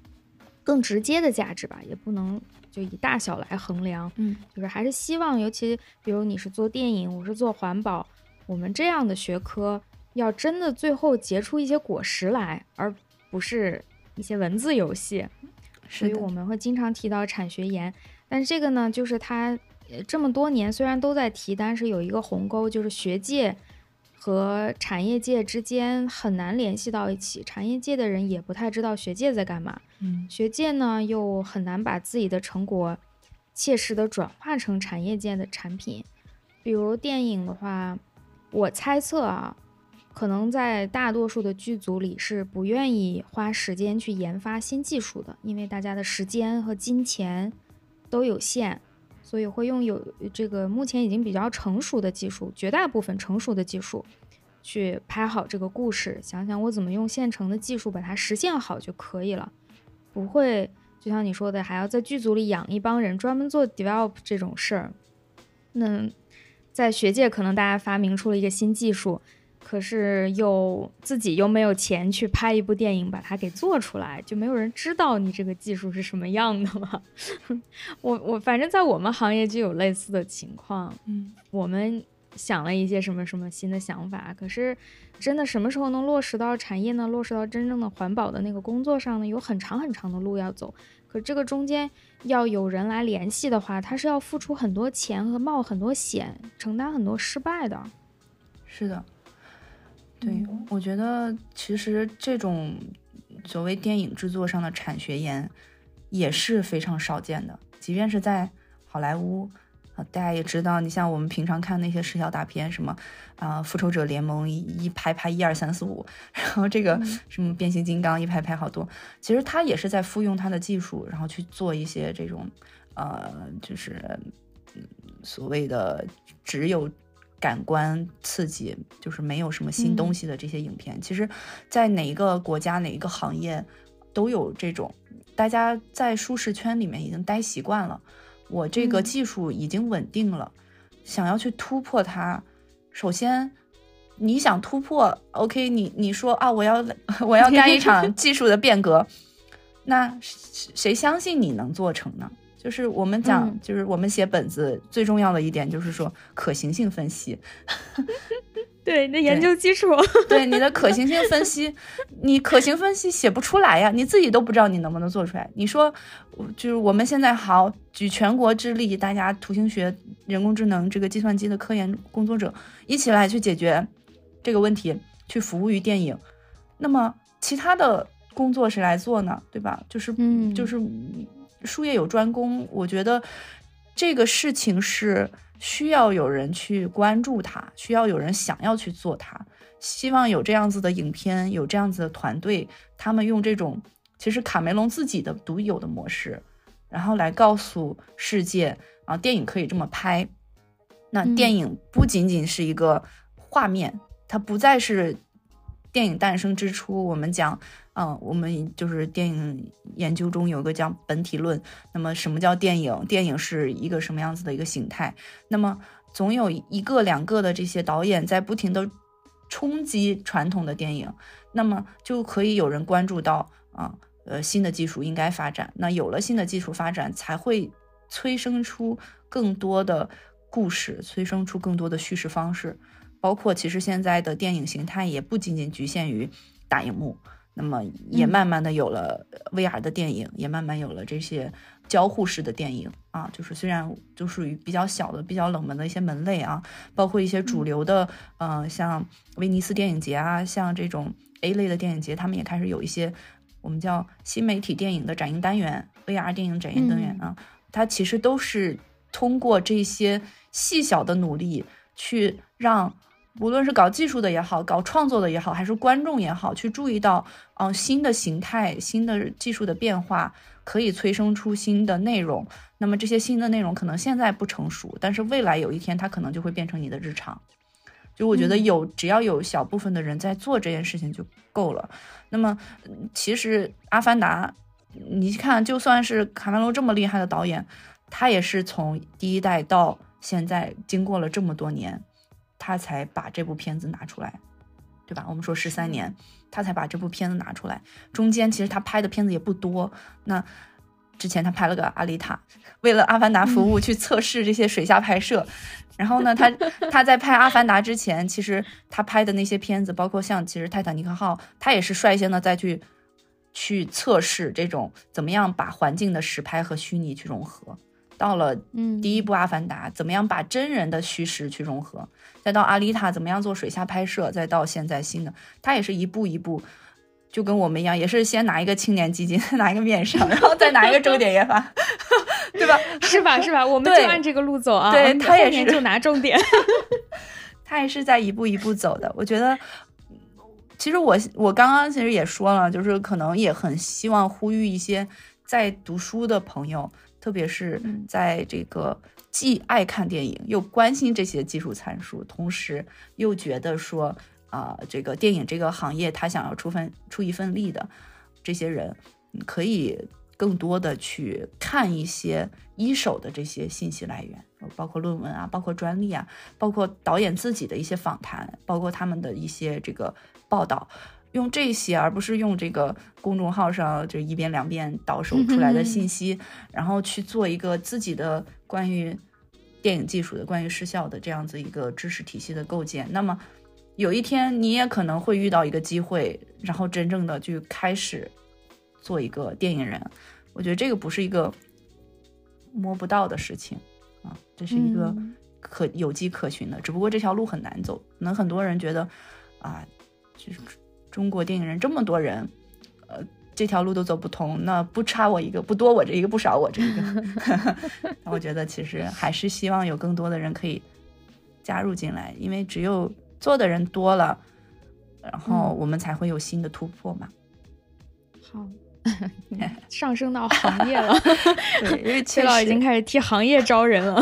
更直接的价值吧，也不能就以大小来衡量。嗯，就是还是希望，尤其比如你是做电影，我是做环保，我们这样的学科要真的最后结出一些果实来，而不是。一些文字游戏，所以我们会经常提到产学研。但是这个呢，就是它这么多年虽然都在提，但是有一个鸿沟，就是学界和产业界之间很难联系到一起。产业界的人也不太知道学界在干嘛，嗯，学界呢又很难把自己的成果切实的转化成产业界的产品。比如电影的话，我猜测啊。可能在大多数的剧组里是不愿意花时间去研发新技术的，因为大家的时间和金钱都有限，所以会用有这个目前已经比较成熟的技术，绝大部分成熟的技术去拍好这个故事。想想我怎么用现成的技术把它实现好就可以了，不会就像你说的还要在剧组里养一帮人专门做 develop 这种事儿。那在学界可能大家发明出了一个新技术。可是又自己又没有钱去拍一部电影把它给做出来，就没有人知道你这个技术是什么样的嘛。我我反正在我们行业就有类似的情况，嗯，我们想了一些什么什么新的想法，可是真的什么时候能落实到产业呢？落实到真正的环保的那个工作上呢？有很长很长的路要走。可这个中间要有人来联系的话，他是要付出很多钱和冒很多险，承担很多失败的。是的。对，我觉得其实这种所谓电影制作上的产学研也是非常少见的。即便是在好莱坞，啊，大家也知道，你像我们平常看那些视效大片，什么啊，《复仇者联盟》一一拍拍一二三四五，然后这个什么变形金刚一排排好多，其实他也是在复用他的技术，然后去做一些这种呃，就是所谓的只有。感官刺激就是没有什么新东西的这些影片，其实，在哪一个国家、哪一个行业都有这种，大家在舒适圈里面已经待习惯了，我这个技术已经稳定了，想要去突破它，首先你想突破，OK，你你说啊，我要 我要干一场技术的变革，那谁相信你能做成呢？就是我们讲，就是我们写本子最重要的一点就是说可行性分析。对你的研究基础，对你的可行性分析，你可行分析写不出来呀，你自己都不知道你能不能做出来。你说，就是我们现在好举全国之力，大家图形学、人工智能这个计算机的科研工作者一起来去解决这个问题，去服务于电影。那么其他的工作谁来做呢？对吧？就是，嗯，就是术业有专攻。我觉得这个事情是。需要有人去关注它，需要有人想要去做它，希望有这样子的影片，有这样子的团队，他们用这种其实卡梅隆自己的独有的模式，然后来告诉世界啊，电影可以这么拍。那电影不仅仅是一个画面，它不再是电影诞生之初我们讲。嗯，我们就是电影研究中有个叫本体论。那么，什么叫电影？电影是一个什么样子的一个形态？那么，总有一个、两个的这些导演在不停的冲击传统的电影，那么就可以有人关注到啊，呃，新的技术应该发展。那有了新的技术发展，才会催生出更多的故事，催生出更多的叙事方式。包括其实现在的电影形态也不仅仅局限于大荧幕。那么也慢慢的有了 VR 的电影，也慢慢有了这些交互式的电影啊，就是虽然就属于比较小的、比较冷门的一些门类啊，包括一些主流的，嗯，像威尼斯电影节啊，像这种 A 类的电影节，他们也开始有一些我们叫新媒体电影的展映单元，VR 电影展映单元啊，它其实都是通过这些细小的努力去让。无论是搞技术的也好，搞创作的也好，还是观众也好，去注意到，嗯，新的形态、新的技术的变化，可以催生出新的内容。那么这些新的内容可能现在不成熟，但是未来有一天它可能就会变成你的日常。就我觉得有，只要有小部分的人在做这件事情就够了。那么其实《阿凡达》，你看，就算是卡梅隆这么厉害的导演，他也是从第一代到现在，经过了这么多年。他才把这部片子拿出来，对吧？我们说十三年，他才把这部片子拿出来。中间其实他拍的片子也不多。那之前他拍了个《阿丽塔》，为了《阿凡达》服务去测试这些水下拍摄。然后呢，他他在拍《阿凡达》之前，其实他拍的那些片子，包括像其实《泰坦尼克号》，他也是率先的再去去测试这种怎么样把环境的实拍和虚拟去融合。到了第一部《阿凡达》，怎么样把真人的虚实去融合？再到阿丽塔怎么样做水下拍摄，再到现在新的，他也是一步一步，就跟我们一样，也是先拿一个青年基金，拿一个面上，然后再拿一个重点研发，对吧？是吧？是吧？我们就按这个路走啊。对他也是就拿重点，他也是在一步一步走的。我觉得，其实我我刚刚其实也说了，就是可能也很希望呼吁一些在读书的朋友，特别是在这个。既爱看电影，又关心这些技术参数，同时又觉得说啊，这个电影这个行业他想要出分出一份力的这些人，可以更多的去看一些一手的这些信息来源，包括论文啊，包括专利啊，包括导演自己的一些访谈，包括他们的一些这个报道，用这些而不是用这个公众号上就一遍两遍倒手出来的信息，然后去做一个自己的。关于电影技术的、关于视效的这样子一个知识体系的构建，那么有一天你也可能会遇到一个机会，然后真正的去开始做一个电影人。我觉得这个不是一个摸不到的事情啊，这是一个可有迹可循的。只不过这条路很难走，可能很多人觉得啊，就是中国电影人这么多人，呃。这条路都走不通，那不差我一个，不多我这一个，不少我这一个。我觉得其实还是希望有更多的人可以加入进来，因为只有做的人多了，然后我们才会有新的突破嘛。好，上升到行业了。对，因为崔老已经开始替行业招人了。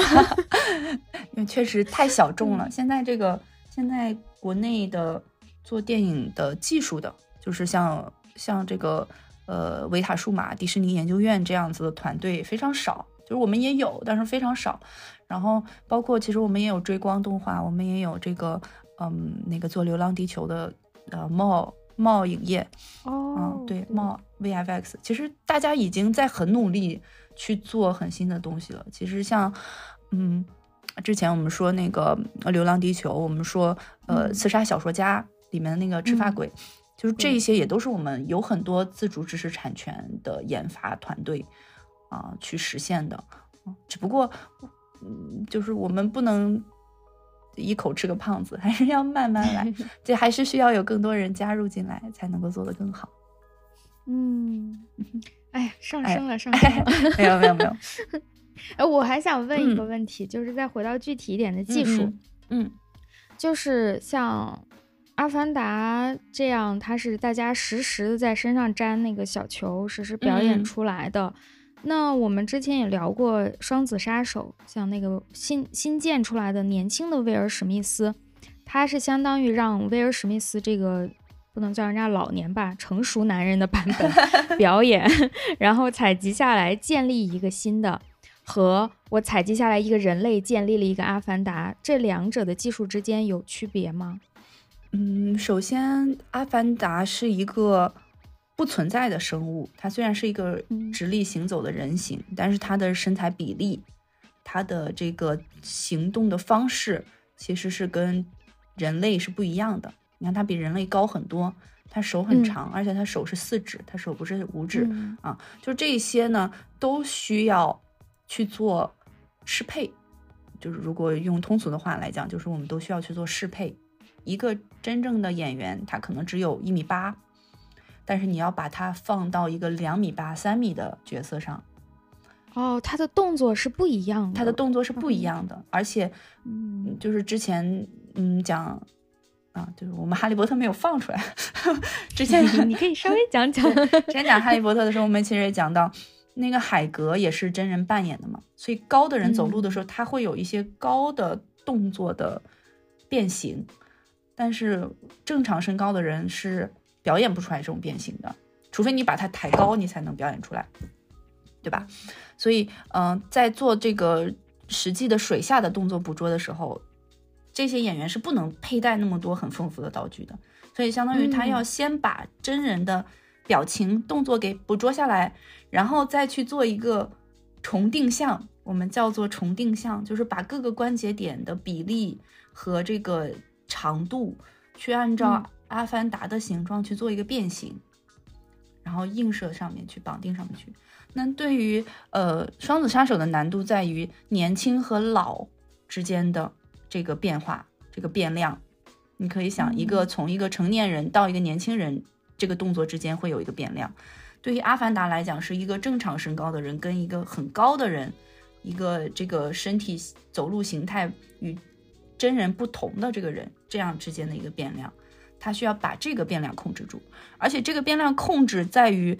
因为确实太小众了。现在这个现在国内的做电影的技术的，就是像。像这个，呃，维塔数码、迪士尼研究院这样子的团队非常少，就是我们也有，但是非常少。然后包括其实我们也有追光动画，我们也有这个，嗯，那个做《流浪地球》的，呃，茂茂影业，哦，嗯，对，茂 VFX，其实大家已经在很努力去做很新的东西了。其实像，嗯，之前我们说那个《流浪地球》，我们说呃《刺杀小说家》里面的那个执法鬼，就是这一些也都是我们有很多自主知识产权的研发团队啊去实现的。只不过，嗯，就是我们不能一口吃个胖子，还是要慢慢来，这还是需要有更多人加入进来，才能够做得更好。嗯，哎，上升了，上升了。没有，没有，没有。哎，我还想问一个问题，就是再回到具体一点的技术，嗯，就是像《阿凡达》这样，它是大家实时的在身上粘那个小球，实时表演出来的。那我们之前也聊过《双子杀手》，像那个新新建出来的年轻的威尔史密斯，他是相当于让威尔史密斯这个不能叫人家老年吧，成熟男人的版本 表演，然后采集下来建立一个新的。和我采集下来一个人类建立了一个阿凡达，这两者的技术之间有区别吗？嗯，首先，阿凡达是一个不存在的生物，它虽然是一个直立行走的人形，但是它的身材比例、它的这个行动的方式，其实是跟人类是不一样的。你看，它比人类高很多，它手很长，而且它手是四指，它手不是五指啊。就这些呢，都需要。去做适配，就是如果用通俗的话来讲，就是我们都需要去做适配。一个真正的演员，他可能只有一米八，但是你要把他放到一个两米八、三米的角色上，哦，他的动作是不一样的，他的动作是不一样的，而且，嗯，就是之前嗯讲啊，就是我们哈利波特没有放出来，之前你可以稍微 讲讲，之前讲哈利波特的时候，我们其实也讲到。那个海格也是真人扮演的嘛，所以高的人走路的时候，他会有一些高的动作的变形，但是正常身高的人是表演不出来这种变形的，除非你把它抬高，你才能表演出来，对吧？所以，嗯，在做这个实际的水下的动作捕捉的时候，这些演员是不能佩戴那么多很丰富的道具的，所以相当于他要先把真人的表情动作给捕捉下来。然后再去做一个重定向，我们叫做重定向，就是把各个关节点的比例和这个长度，去按照阿凡达的形状去做一个变形，然后映射上面去绑定上面去。那对于呃双子杀手的难度在于年轻和老之间的这个变化，这个变量。你可以想一个从一个成年人到一个年轻人，这个动作之间会有一个变量。对于阿凡达来讲，是一个正常身高的人跟一个很高的人，一个这个身体走路形态与真人不同的这个人，这样之间的一个变量，他需要把这个变量控制住。而且这个变量控制在于，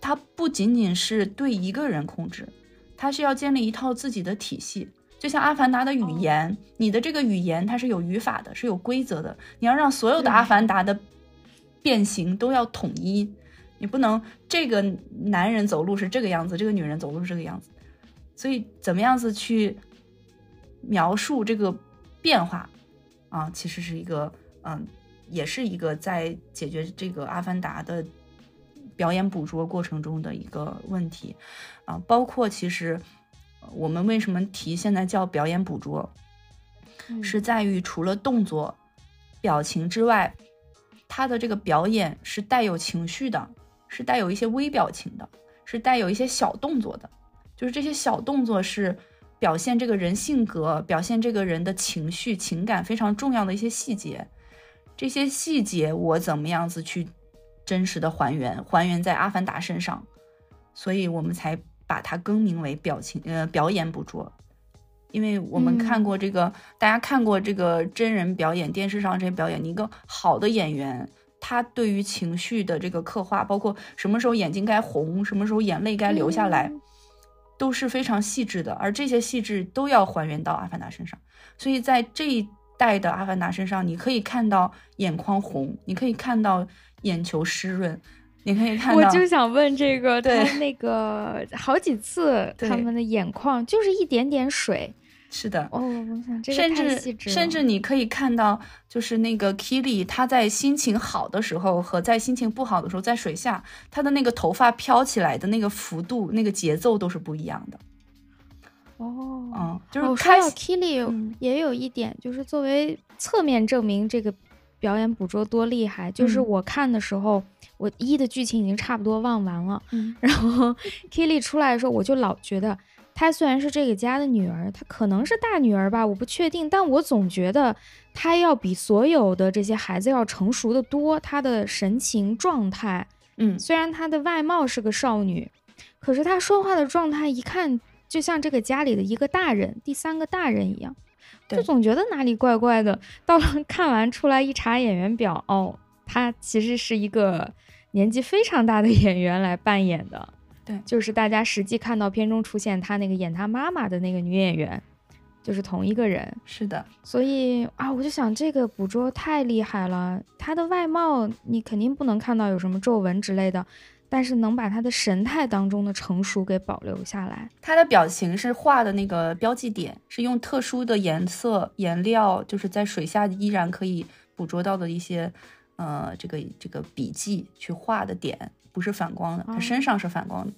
它不仅仅是对一个人控制，它是要建立一套自己的体系。就像阿凡达的语言，你的这个语言它是有语法的，是有规则的，你要让所有的阿凡达的变形都要统一。你不能这个男人走路是这个样子，这个女人走路是这个样子，所以怎么样子去描述这个变化啊？其实是一个嗯，也是一个在解决这个阿凡达的表演捕捉过程中的一个问题啊。包括其实我们为什么提现在叫表演捕捉，是在于除了动作、表情之外，他的这个表演是带有情绪的。是带有一些微表情的，是带有一些小动作的，就是这些小动作是表现这个人性格、表现这个人的情绪、情感非常重要的一些细节。这些细节我怎么样子去真实的还原，还原在阿凡达身上，所以我们才把它更名为表情呃表演捕捉。因为我们看过这个，大家看过这个真人表演，电视上这些表演，一个好的演员。他对于情绪的这个刻画，包括什么时候眼睛该红，什么时候眼泪该流下来，都是非常细致的。而这些细致都要还原到阿凡达身上。所以在这一代的阿凡达身上，你可以看到眼眶红，你可以看到眼球湿润，你可以看到。我就想问这个，他那个好几次他们的眼眶就是一点点水。是的，哦，我想这个甚至甚至你可以看到，就是那个 Kili，他在心情好的时候和在心情不好的时候，在水下，他的那个头发飘起来的那个幅度、那个节奏都是不一样的。哦，嗯，就是开 Kili 也有一点，就是作为侧面证明这个表演捕捉多厉害，就是我看的时候，我一的剧情已经差不多忘完了，嗯，然后 Kili 出来的时候，我就老觉得她虽然是这个家的女儿，她可能是大女儿吧，我不确定，但我总觉得她要比所有的这些孩子要成熟的多，她的神情状态，嗯，虽然她的外貌是个少女，可是她说话的状态一看。就像这个家里的一个大人，第三个大人一样，就总觉得哪里怪怪的。到了 看完出来一查演员表，哦，她其实是一个年纪非常大的演员来扮演的。对，就是大家实际看到片中出现他那个演他妈妈的那个女演员，就是同一个人。是的，所以啊，我就想这个捕捉太厉害了。她的外貌你肯定不能看到有什么皱纹之类的。但是能把他的神态当中的成熟给保留下来。他的表情是画的那个标记点，是用特殊的颜色颜料，就是在水下依然可以捕捉到的一些，呃，这个这个笔记去画的点，不是反光的，它身上是反光的。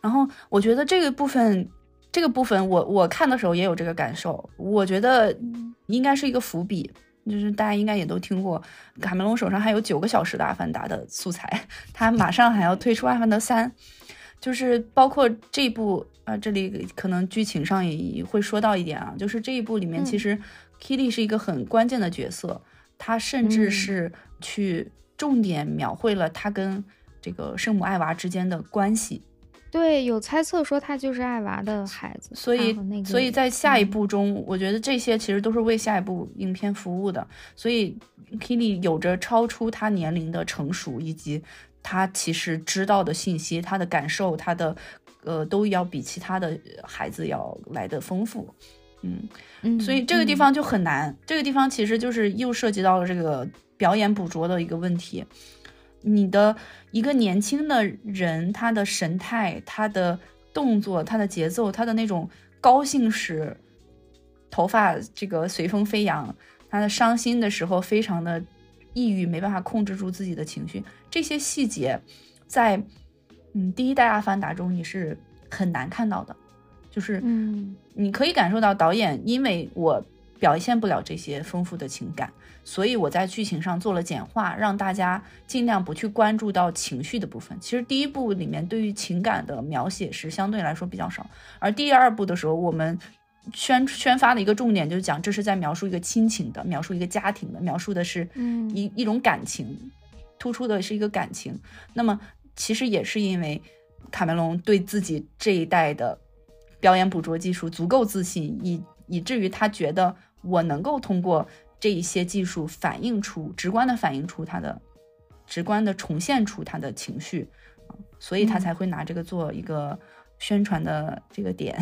然后我觉得这个部分，这个部分我我看的时候也有这个感受，我觉得应该是一个伏笔。就是大家应该也都听过，卡梅隆手上还有九个小时的《阿凡达》的素材，他马上还要推出《阿凡达三》，就是包括这一部啊，这里可能剧情上也会说到一点啊，就是这一部里面其实 Kitty 是一个很关键的角色，他甚至是去重点描绘了他跟这个圣母爱娃之间的关系。对，有猜测说他就是爱娃的孩子，所以，所以在下一步中，我觉得这些其实都是为下一部影片服务的。所以，Kili 有着超出他年龄的成熟，以及他其实知道的信息、他的感受、他的呃，都要比其他的孩子要来的丰富。嗯嗯，所以这个地方就很难。这个地方其实就是又涉及到了这个表演捕捉的一个问题。你的一个年轻的人，他的神态、他的动作、他的节奏、他的那种高兴时，头发这个随风飞扬；他的伤心的时候，非常的抑郁，没办法控制住自己的情绪。这些细节，在嗯第一代阿凡达中你是很难看到的，就是嗯，你可以感受到导演因为我表现不了这些丰富的情感。所以我在剧情上做了简化，让大家尽量不去关注到情绪的部分。其实第一部里面对于情感的描写是相对来说比较少，而第二部的时候，我们宣宣发的一个重点就是讲这是在描述一个亲情的，描述一个家庭的，描述的是一一种感情，突出的是一个感情。那么其实也是因为卡梅隆对自己这一代的表演捕捉技术足够自信，以以至于他觉得我能够通过。这一些技术反映出直观的反映出他的，直观的重现出他的情绪，所以他才会拿这个做一个宣传的这个点。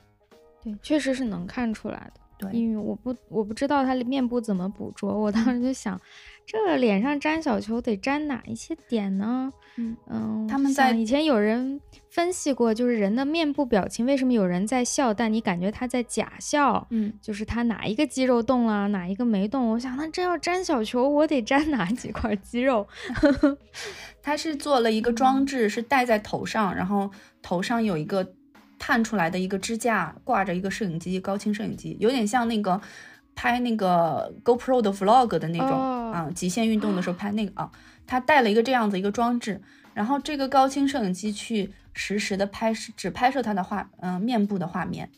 对，确实是能看出来的。对，因为我不我不知道他的面部怎么捕捉，我当时就想，这脸上粘小球得粘哪一些点呢？嗯嗯，他们在以前有人分析过，就是人的面部表情为什么有人在笑，但你感觉他在假笑？嗯，就是他哪一个肌肉动了，哪一个没动？我想，那这要粘小球，我得粘哪几块肌肉？他是做了一个装置，是戴在头上，然后头上有一个探出来的一个支架，挂着一个摄影机，高清摄影机，有点像那个拍那个 GoPro 的 Vlog 的那种啊，极限运动的时候拍那个啊。他带了一个这样子一个装置，然后这个高清摄影机去实时的拍摄，只拍摄他的画，嗯，面部的画面。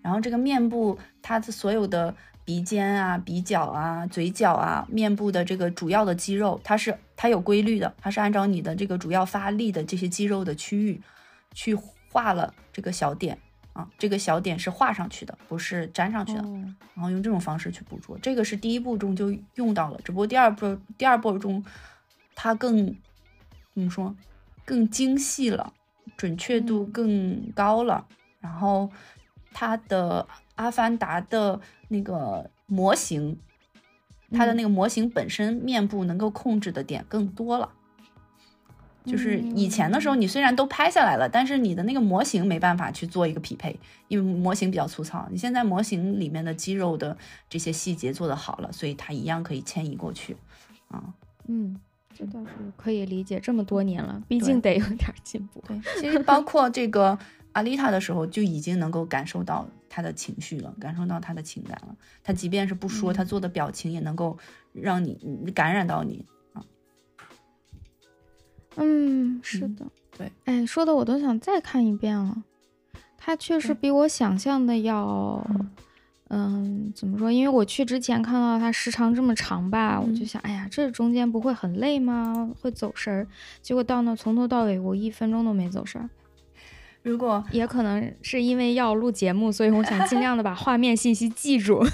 然后这个面部，它的所有的鼻尖啊、鼻角啊、嘴角啊、面部的这个主要的肌肉，它是它有规律的，它是按照你的这个主要发力的这些肌肉的区域去画了这个小点啊，这个小点是画上去的，不是粘上去的。然后用这种方式去捕捉，这个是第一步中就用到了，只不过第二步第二步中。它更怎么说？更精细了，准确度更高了。然后它的阿凡达的那个模型，它的那个模型本身面部能够控制的点更多了。就是以前的时候，你虽然都拍下来了，但是你的那个模型没办法去做一个匹配，因为模型比较粗糙。你现在模型里面的肌肉的这些细节做得好了，所以它一样可以迁移过去。啊，嗯。这倒是可以理解，这么多年了，毕竟得有点进步。对，其实包括这个阿丽塔的时候，就已经能够感受到她的情绪了，感受到她的情感了。她即便是不说，他做的表情也能够让你感染到你啊。嗯，是的，对，哎，说的我都想再看一遍了。它确实比我想象的要，嗯，怎么说？因为我去之前看到它时长这么长吧，我就想，哎呀，这中间不会很累吗？会走神儿。结果到那从头到尾，我一分钟都没走神儿。如果也可能是因为要录节目，所以我想尽量的把画面信息记住，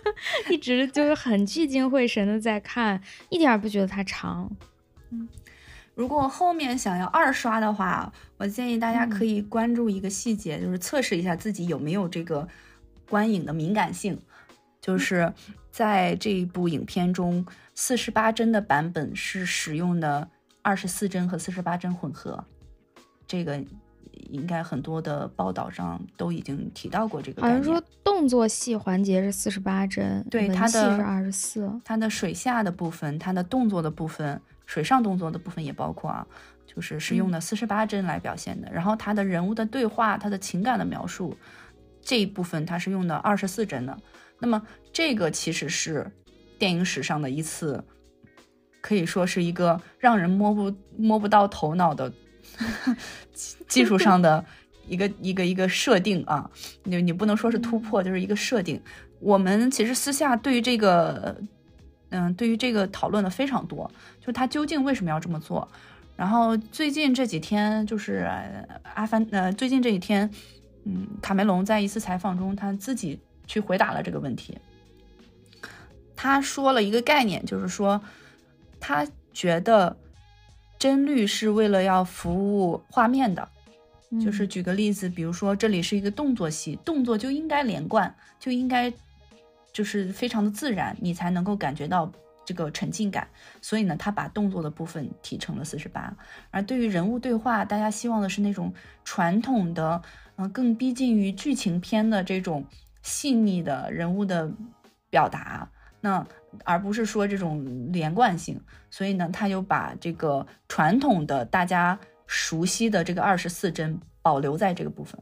一直就是很聚精会神的在看，一点儿不觉得它长。嗯，如果后面想要二刷的话，我建议大家可以关注一个细节，就是测试一下自己有没有这个观影的敏感性。就是在这一部影片中，四十八帧的版本是使用的二十四帧和四十八帧混合，这个。应该很多的报道上都已经提到过这个。好像说动作戏环节是四十八帧，对，它的是二十四。它的水下的部分，它的动作的部分，水上动作的部分也包括啊，就是是用的四十八帧来表现的。然后他的人物的对话，他的情感的描述这一部分，他是用的二十四帧的。那么这个其实是电影史上的一次，可以说是一个让人摸不摸不到头脑的。技术上的一个一个一个设定啊，你你不能说是突破，就是一个设定。我们其实私下对于这个，嗯，对于这个讨论的非常多，就他究竟为什么要这么做。然后最近这几天，就是阿凡，呃，最近这几天，嗯，卡梅隆在一次采访中，他自己去回答了这个问题。他说了一个概念，就是说他觉得。帧率是为了要服务画面的，就是举个例子，比如说这里是一个动作戏，动作就应该连贯，就应该就是非常的自然，你才能够感觉到这个沉浸感。所以呢，他把动作的部分提成了四十八。而对于人物对话，大家希望的是那种传统的，嗯，更逼近于剧情片的这种细腻的人物的表达。那而不是说这种连贯性，所以呢，他又把这个传统的大家熟悉的这个二十四帧保留在这个部分，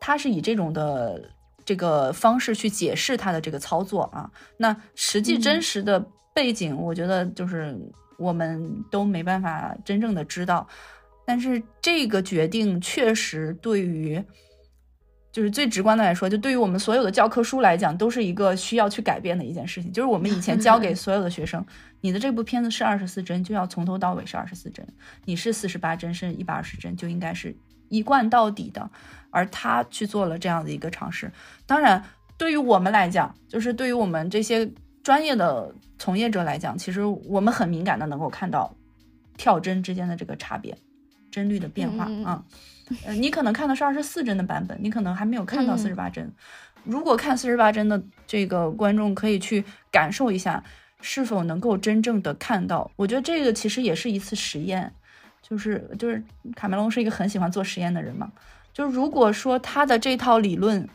他是以这种的这个方式去解释他的这个操作啊。那实际真实的背景，我觉得就是我们都没办法真正的知道，但是这个决定确实对于。就是最直观的来说，就对于我们所有的教科书来讲，都是一个需要去改变的一件事情。就是我们以前教给 所有的学生，你的这部片子是二十四帧，就要从头到尾是二十四帧；你是四十八帧，是一百二十帧，就应该是一贯到底的。而他去做了这样的一个尝试。当然，对于我们来讲，就是对于我们这些专业的从业者来讲，其实我们很敏感的能够看到跳帧之间的这个差别，帧率的变化啊。呃，你可能看的是二十四帧的版本，你可能还没有看到四十八帧。如果看四十八帧的这个观众可以去感受一下，是否能够真正的看到。我觉得这个其实也是一次实验，就是就是卡梅隆是一个很喜欢做实验的人嘛。就是如果说他的这套理论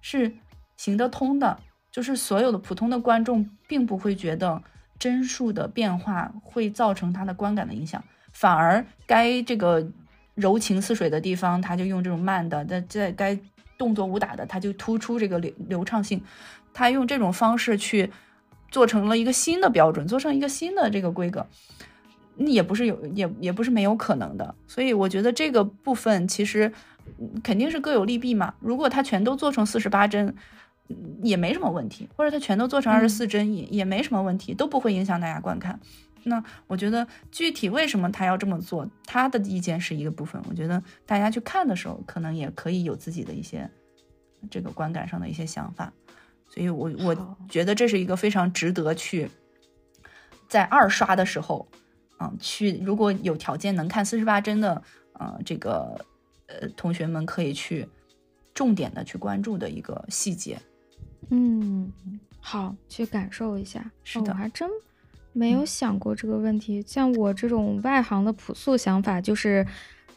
是行得通的，就是所有的普通的观众并不会觉得帧数的变化会造成他的观感的影响，反而该这个。柔情似水的地方，他就用这种慢的；在在该动作武打的，他就突出这个流流畅性。他用这种方式去做成了一个新的标准，做成一个新的这个规格，那也不是有，也也不是没有可能的。所以我觉得这个部分其实肯定是各有利弊嘛。如果他全都做成四十八帧，也没什么问题；或者他全都做成二十四帧，也也没什么问题，都不会影响大家观看。那我觉得具体为什么他要这么做，他的意见是一个部分。我觉得大家去看的时候，可能也可以有自己的一些这个观感上的一些想法。所以，我我觉得这是一个非常值得去在二刷的时候，嗯，去如果有条件能看四十八帧的，呃，这个呃同学们可以去重点的去关注的一个细节。嗯，好，去感受一下。是的，还真。没有想过这个问题，像我这种外行的朴素想法，就是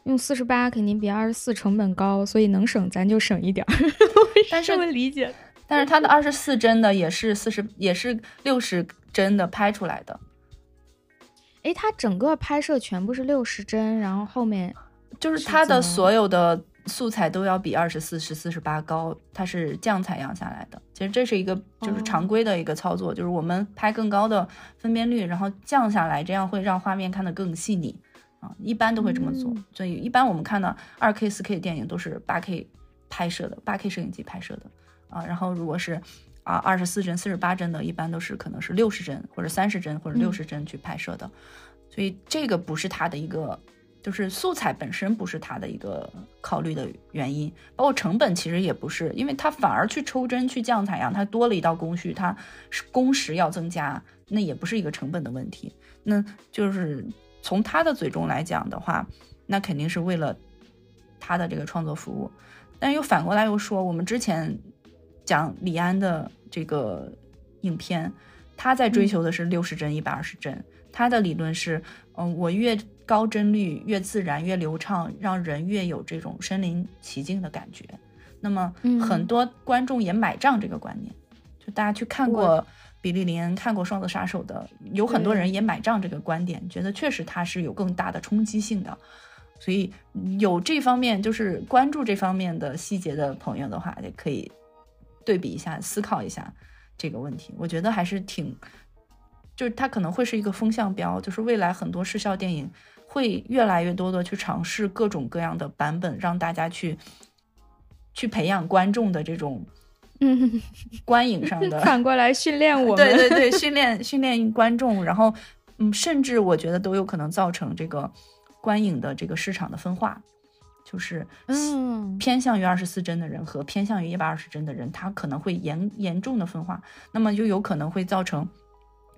用四十八肯定比二十四成本高，所以能省咱就省一点儿。但是这么理解，但是它的二十四帧的也是四十，也是六十帧的拍出来的。哎，它整个拍摄全部是六十帧，然后后面就是它的所有的素材都要比二十四十四十八高，它是降采样下来的。其实这是一个就是常规的一个操作，就是我们拍更高的分辨率，然后降下来，这样会让画面看得更细腻啊。一般都会这么做，所以一般我们看到二 K、四 K 的电影都是八 K 拍摄的，八 K 摄影机拍摄的啊。然后如果是啊二十四帧、四十八帧的，一般都是可能是六十帧或者三十帧或者六十帧去拍摄的，所以这个不是它的一个。就是素材本身不是他的一个考虑的原因，包括成本其实也不是，因为他反而去抽帧去降采样，他多了一道工序，他是工时要增加，那也不是一个成本的问题。那就是从他的嘴中来讲的话，那肯定是为了他的这个创作服务。但又反过来又说，我们之前讲李安的这个影片，他在追求的是六十帧、一百二十帧，他的理论是，嗯，我越。高帧率越自然越流畅，让人越有这种身临其境的感觉。那么很多观众也买账这个观念，就大家去看过《比利林恩》、看过《双子杀手》的，有很多人也买账这个观点，觉得确实它是有更大的冲击性的。所以有这方面就是关注这方面的细节的朋友的话，也可以对比一下，思考一下这个问题。我觉得还是挺，就是它可能会是一个风向标，就是未来很多视效电影。会越来越多的去尝试各种各样的版本，让大家去去培养观众的这种嗯。观影上的，反过来训练我们，对对对，训练训练观众，然后嗯，甚至我觉得都有可能造成这个观影的这个市场的分化，就是嗯，偏向于二十四帧的人和偏向于一百二十帧的人，他可能会严严重的分化，那么就有可能会造成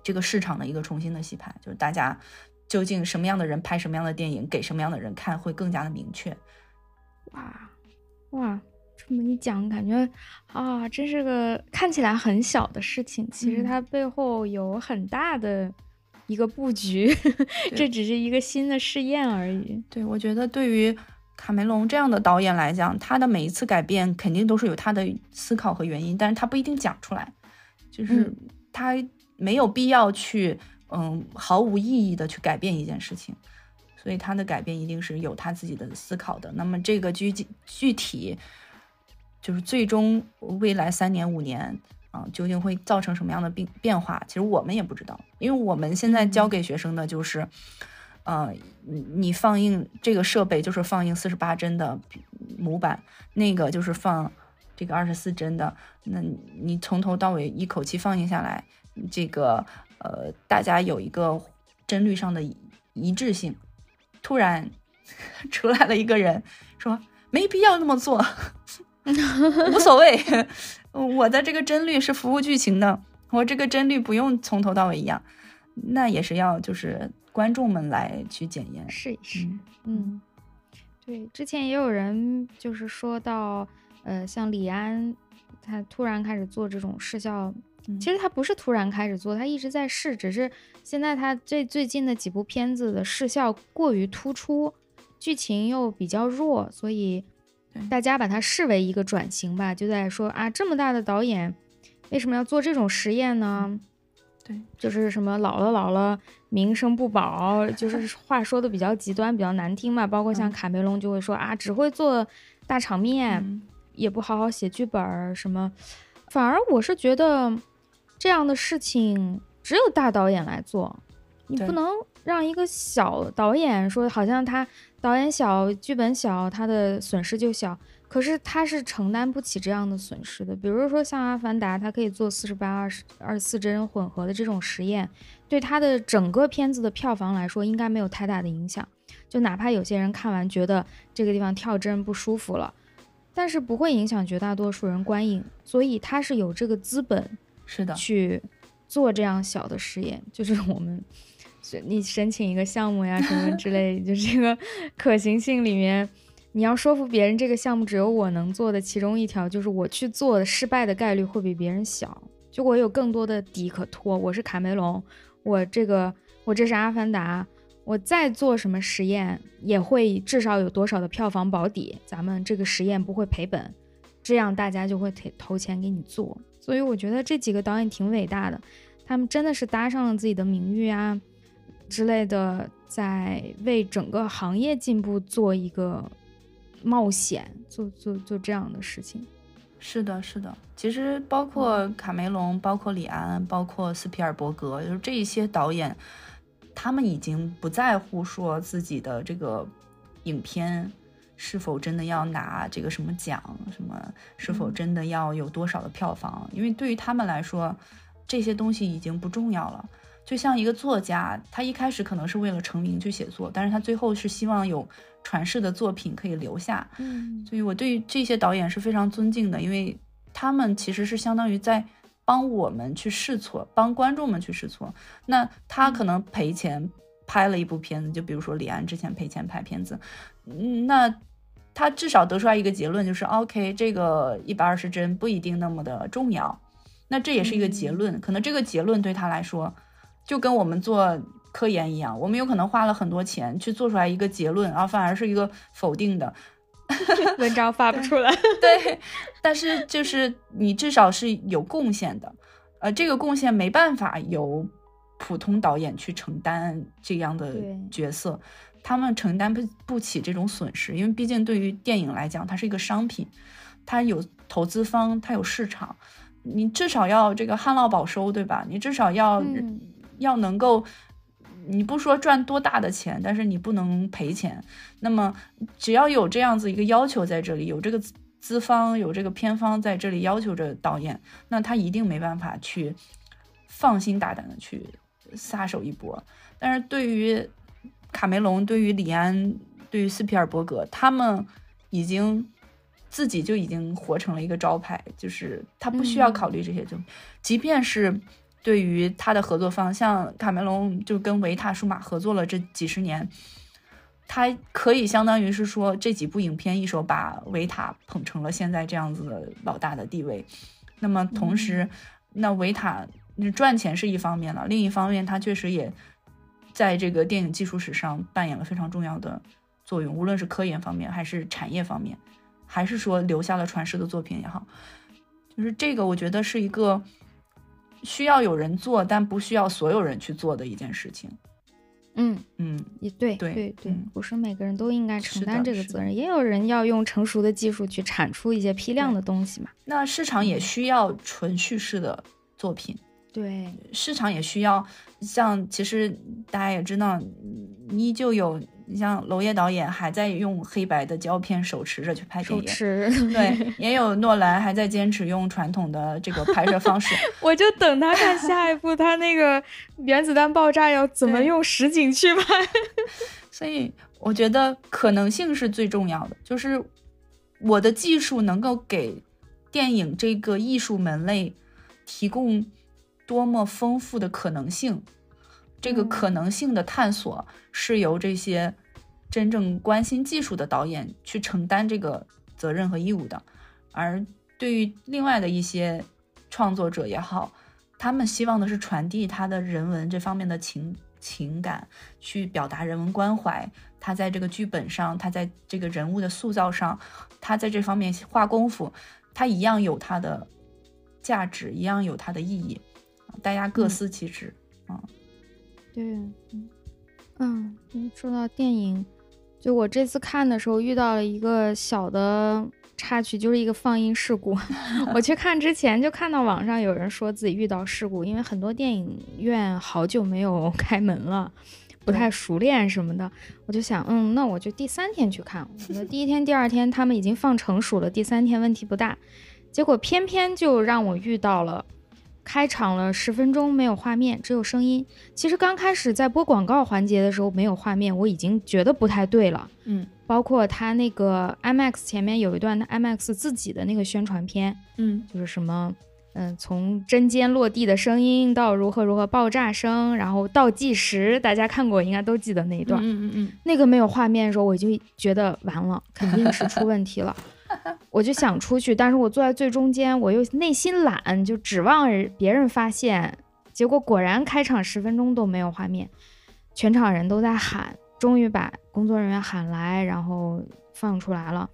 这个市场的一个重新的洗牌，就是大家。究竟什么样的人拍什么样的电影，给什么样的人看会更加的明确。哇哇，这么一讲，感觉啊，真是个看起来很小的事情，其实它背后有很大的一个布局。这只是一个新的试验而已。对，我觉得对于卡梅隆这样的导演来讲，他的每一次改变肯定都是有他的思考和原因，但是他不一定讲出来，就是他没有必要去。嗯，嗯毫无意义的去改变一件事情，所以他的改变一定是有他自己的思考的。那么这个具具体就是最终未来三年五年啊，究竟会造成什么样的变变化？其实我们也不知道，因为我们现在教给学生的就是，呃，你你放映这个设备就是放映四十八帧的模板，那个就是放这个二十四帧的，那你从头到尾一口气放映下来，这个。呃，大家有一个帧率上的一致性，突然 出来了一个人说没必要那么做，无所谓，我的这个帧率是服务剧情的，我这个帧率不用从头到尾一样，那也是要就是观众们来去检验试一试。嗯，对，之前也有人就是说到，呃，像李安，他突然开始做这种视效。其实他不是突然开始做，他一直在试，只是现在他这最近的几部片子的视效过于突出，剧情又比较弱，所以大家把它视为一个转型吧，就在说啊，这么大的导演为什么要做这种实验呢？对，就是什么老了老了名声不保，就 是话说的比较极端，比较难听嘛。包括像卡梅隆就会说啊，只会做大场面，也不好好写剧本什么，反而我是觉得。这样的事情只有大导演来做，你不能让一个小导演说，好像他导演小、剧本小，他的损失就小。可是他是承担不起这样的损失的。比如说像《阿凡达》，他可以做四十八、二十二十四帧混合的这种实验，对他的整个片子的票房来说，应该没有太大的影响。就哪怕有些人看完觉得这个地方跳帧不舒服了，但是不会影响绝大多数人观影。所以他是有这个资本。是的，去做这样小的实验，就是 我们，你申请一个项目呀，什么之类，就这个 可行性里面，你要说服别人这个项目只有我能做的其中一条，就是我去做的失败的概率会比别人小，就我有更多的底可托。我是卡梅隆，我这个我这是阿凡达，我再做什么实验也会至少有多少的票房保底，咱们这个实验不会赔本，这样大家就会投投钱给你做。所以我觉得这几个导演挺伟大的，他们真的是搭上了自己的名誉啊之类的，在为整个行业进步做一个冒险，做做做这样的事情。是的，是的。其实包括卡梅隆，包括李安，包括斯皮尔伯格，就是这一些导演，他们已经不在乎说自己的这个影片是否真的要拿这个什么奖，什么是否真的要有多少的票房，因为对于他们来说，这些东西已经不重要了。就像一个作家，他一开始可能是为了成名去写作，但是他最后是希望有传世的作品可以留下。嗯，所以我对于这些导演是非常尊敬的，因为他们其实是相当于在帮我们去试错，帮观众们去试错。那他可能赔钱拍了一部片子，就比如说李安之前赔钱拍片子，嗯，那他至少得出来一个结论，就是 OK，这个一百二十帧不一定那么的重要。那这也是一个结论，可能这个结论对他来说。就跟我们做科研一样，我们有可能花了很多钱去做出来一个结论，啊反而是一个否定的 文章发不出来。对，但是就是你至少是有贡献的，呃，这个贡献没办法由普通导演去承担这样的角色，他们承担不不起这种损失，因为毕竟对于电影来讲，它是一个商品，它有投资方，它有市场，你至少要这个旱涝保收，对吧？你至少要。要能够，你不说赚多大的钱，但是你不能赔钱。那么只要有这样子一个要求在这里，有这个资方有这个片方在这里要求着导演，那他一定没办法去放心大胆的去撒手一搏。但是对于卡梅隆、对于李安、对于斯皮尔伯格，他们已经自己就已经活成了一个招牌，就是他不需要考虑这些，就即便是。对于他的合作方，像卡梅隆就跟维塔数码合作了这几十年，他可以相当于是说这几部影片一手把维塔捧成了现在这样子的老大的地位。那么同时，那维塔那赚钱是一方面了，另一方面他确实也在这个电影技术史上扮演了非常重要的作用，无论是科研方面还是产业方面，还是说留下了传世的作品也好，就是这个我觉得是一个。需要有人做，但不需要所有人去做的一件事情。嗯嗯，也对对对对，不是每个人都应该承担这个责任，也有人要用成熟的技术去产出一些批量的东西嘛。那市场也需要纯叙事的作品。对，市场也需要，像其实大家也知道，依旧有。你像娄烨导演还在用黑白的胶片手持着去拍电影，手持对，也有诺兰还在坚持用传统的这个拍摄方式。我就等他看下一部，他那个原子弹爆炸要怎么用实景去拍。所以我觉得可能性是最重要的，就是我的技术能够给电影这个艺术门类提供多么丰富的可能性。这个可能性的探索是由这些真正关心技术的导演去承担这个责任和义务的，而对于另外的一些创作者也好，他们希望的是传递他的人文这方面的情情感，去表达人文关怀。他在这个剧本上，他在这个人物的塑造上，他在这方面花功夫，他一样有他的价值，一样有他的意义。大家各司其职嗯。对，嗯嗯，说到电影，就我这次看的时候遇到了一个小的插曲，就是一个放映事故。我去看之前就看到网上有人说自己遇到事故，因为很多电影院好久没有 开门了，不太熟练什么的。我就想，嗯，那我就第三天去看。我觉得第一天、第二天他们已经放成熟了，第三天问题不大。结果偏偏就让我遇到了。开场了十分钟没有画面，只有声音。其实刚开始在播广告环节的时候没有画面，我已经觉得不太对了。嗯，包括他那个 IMAX 前面有一段 IMAX 自己的那个宣传片，嗯，就是什么，嗯，从针尖落地的声音到如何如何爆炸声，然后倒计时，大家看过应该都记得那一段。嗯嗯嗯，那个没有画面的时候，我就觉得完了，肯定是出问题了。我就想出去，但是我坐在最中间，我又内心懒，就指望别人发现。结果果然开场十分钟都没有画面，全场人都在喊，终于把工作人员喊来，然后放出来了。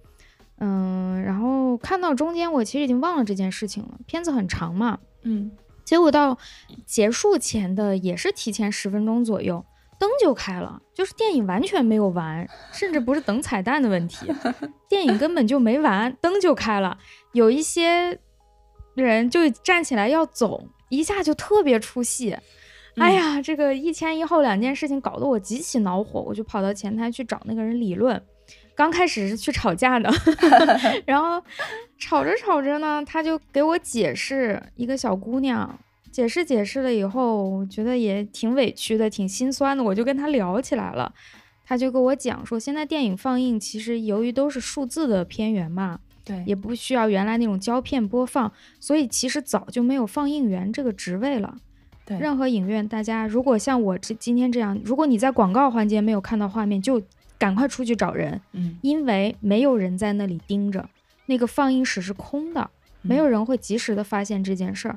嗯，然后看到中间，我其实已经忘了这件事情了。片子很长嘛，嗯，结果到结束前的也是提前十分钟左右。灯就开了，就是电影完全没有完，甚至不是等彩蛋的问题，电影根本就没完，灯就开了。有一些人就站起来要走，一下就特别出戏。哎呀，这个一前一后两件事情搞得我极其恼火，我就跑到前台去找那个人理论。刚开始是去吵架的，然后吵着吵着呢，他就给我解释，一个小姑娘解释解释了以后，我觉得也挺委屈的，挺心酸的，我就跟他聊起来了。他就跟我讲说，现在电影放映其实由于都是数字的片源嘛，对，也不需要原来那种胶片播放，所以其实早就没有放映员这个职位了。对，任何影院，大家如果像我这今天这样，如果你在广告环节没有看到画面，就。赶快出去找人，嗯，因为没有人在那里盯着，那个放映室是空的，没有人会及时的发现这件事儿。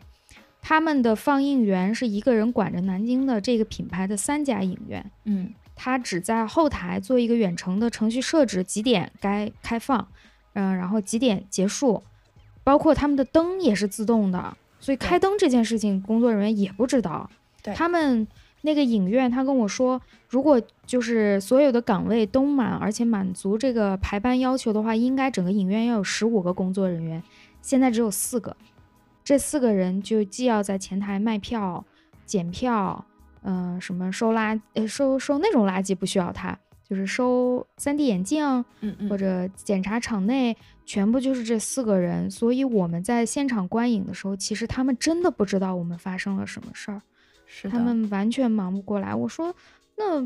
他们的放映员是一个人管着南京的这个品牌的三家影院，嗯，他只在后台做一个远程的程序设置，几点该开放，嗯，然后几点结束，包括他们的灯也是自动的，所以开灯这件事情工作人员也不知道，对他们。那个影院，他跟我说，如果就是所有的岗位都满，而且满足这个排班要求的话，应该整个影院要有十五个工作人员，现在只有四个。这四个人就既要在前台卖票、检票，嗯，什么收垃呃收收那种垃圾不需要他，就是收 3D 眼镜，嗯嗯，或者检查场内，全部就是这四个人。所以我们在现场观影的时候，其实他们真的不知道我们发生了什么事儿。是他们完全忙不过来。我说，那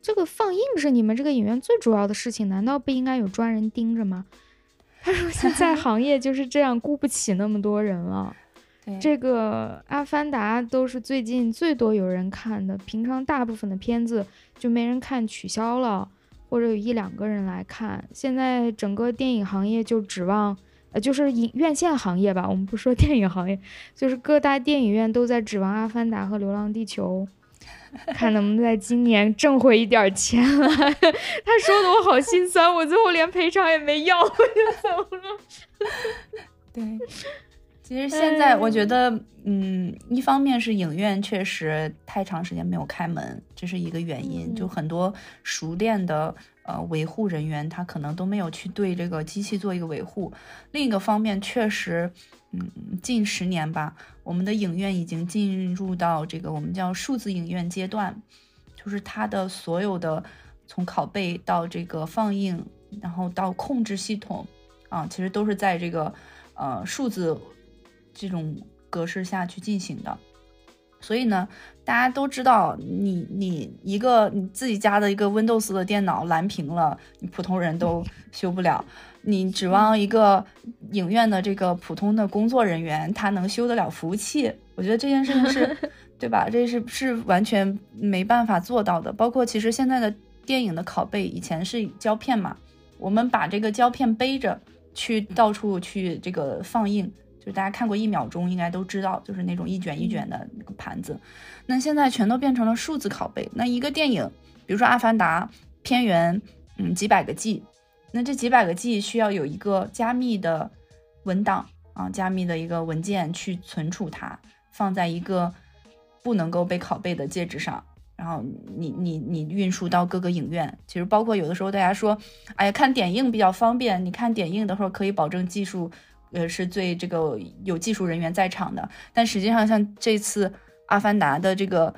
这个放映是你们这个影院最主要的事情，难道不应该有专人盯着吗？他说，现在 行业就是这样，雇不起那么多人了。这个《阿凡达》都是最近最多有人看的，平常大部分的片子就没人看，取消了，或者有一两个人来看。现在整个电影行业就指望。呃，就是影院线行业吧，我们不说电影行业，就是各大电影院都在指望《阿凡达》和《流浪地球》，看能不能在今年挣回一点钱来。他说的我好心酸，我最后连赔偿也没要，我就走了。对，其实现在我觉得，嗯，一方面是影院确实太长时间没有开门，这是一个原因，就很多熟练的。呃，维护人员他可能都没有去对这个机器做一个维护。另一个方面，确实，嗯，近十年吧，我们的影院已经进入到这个我们叫数字影院阶段，就是它的所有的从拷贝到这个放映，然后到控制系统啊，其实都是在这个呃数字这种格式下去进行的。所以呢，大家都知道，你你一个你自己家的一个 Windows 的电脑蓝屏了，你普通人都 修不了。你指望一个影院的这个普通的工作人员，他能修得了服务器？我觉得这件事情是，对吧？这是是完全没办法做到的。包括其实现在的电影的拷贝，以前是胶片嘛，我们把这个胶片背着去到处去这个放映。就大家看过一秒钟，应该都知道，就是那种一卷一卷的那个盘子。那现在全都变成了数字拷贝。那一个电影，比如说《阿凡达》，片源，嗯，几百个 G，那这几百个 G 需要有一个加密的文档啊，加密的一个文件去存储它，放在一个不能够被拷贝的介质上，然后你你你运输到各个影院。其实包括有的时候大家说，哎呀，看点映比较方便，你看点映的时候可以保证技术。呃，是最这个有技术人员在场的，但实际上像这次《阿凡达》的这个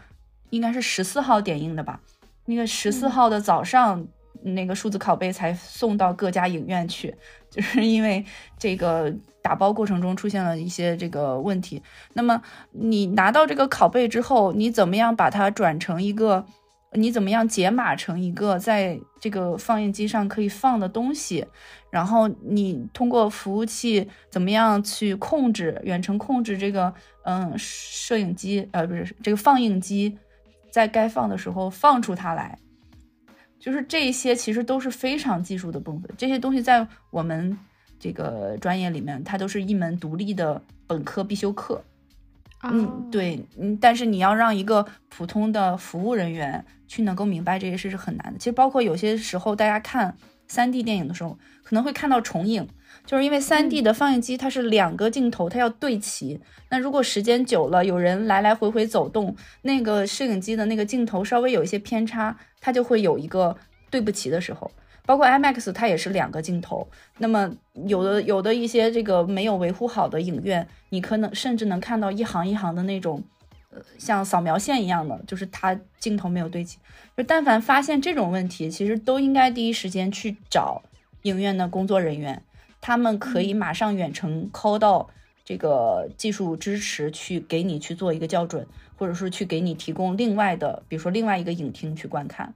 应该是十四号点映的吧？那个十四号的早上，那个数字拷贝才送到各家影院去，就是 因为这个打包过程中出现了一些这个问题。那么你拿到这个拷贝之后，你怎么样把它转成一个？你怎么样解码成一个在这个放映机上可以放的东西？然后你通过服务器怎么样去控制远程控制这个嗯摄影机呃不是这个放映机在该放的时候放出它来？就是这些其实都是非常技术的部分，这些东西在我们这个专业里面，它都是一门独立的本科必修课。嗯，对，嗯，但是你要让一个普通的服务人员去能够明白这些事是很难的。其实包括有些时候大家看三 D 电影的时候，可能会看到重影，就是因为三 D 的放映机它是两个镜头，它要对齐。那如果时间久了，有人来来回回走动，那个摄影机的那个镜头稍微有一些偏差，它就会有一个对不齐的时候。包括 IMAX 它也是两个镜头。那么有的有的一些这个没有维护好的影院，你可能甚至能看到一行一行的那种，呃，像扫描线一样的，就是它镜头没有对齐。就但凡发现这种问题，其实都应该第一时间去找影院的工作人员。他们可以马上远程 call 到这个技术支持去给你去做一个校准，或者说去给你提供另外的，比如说另外一个影厅去观看，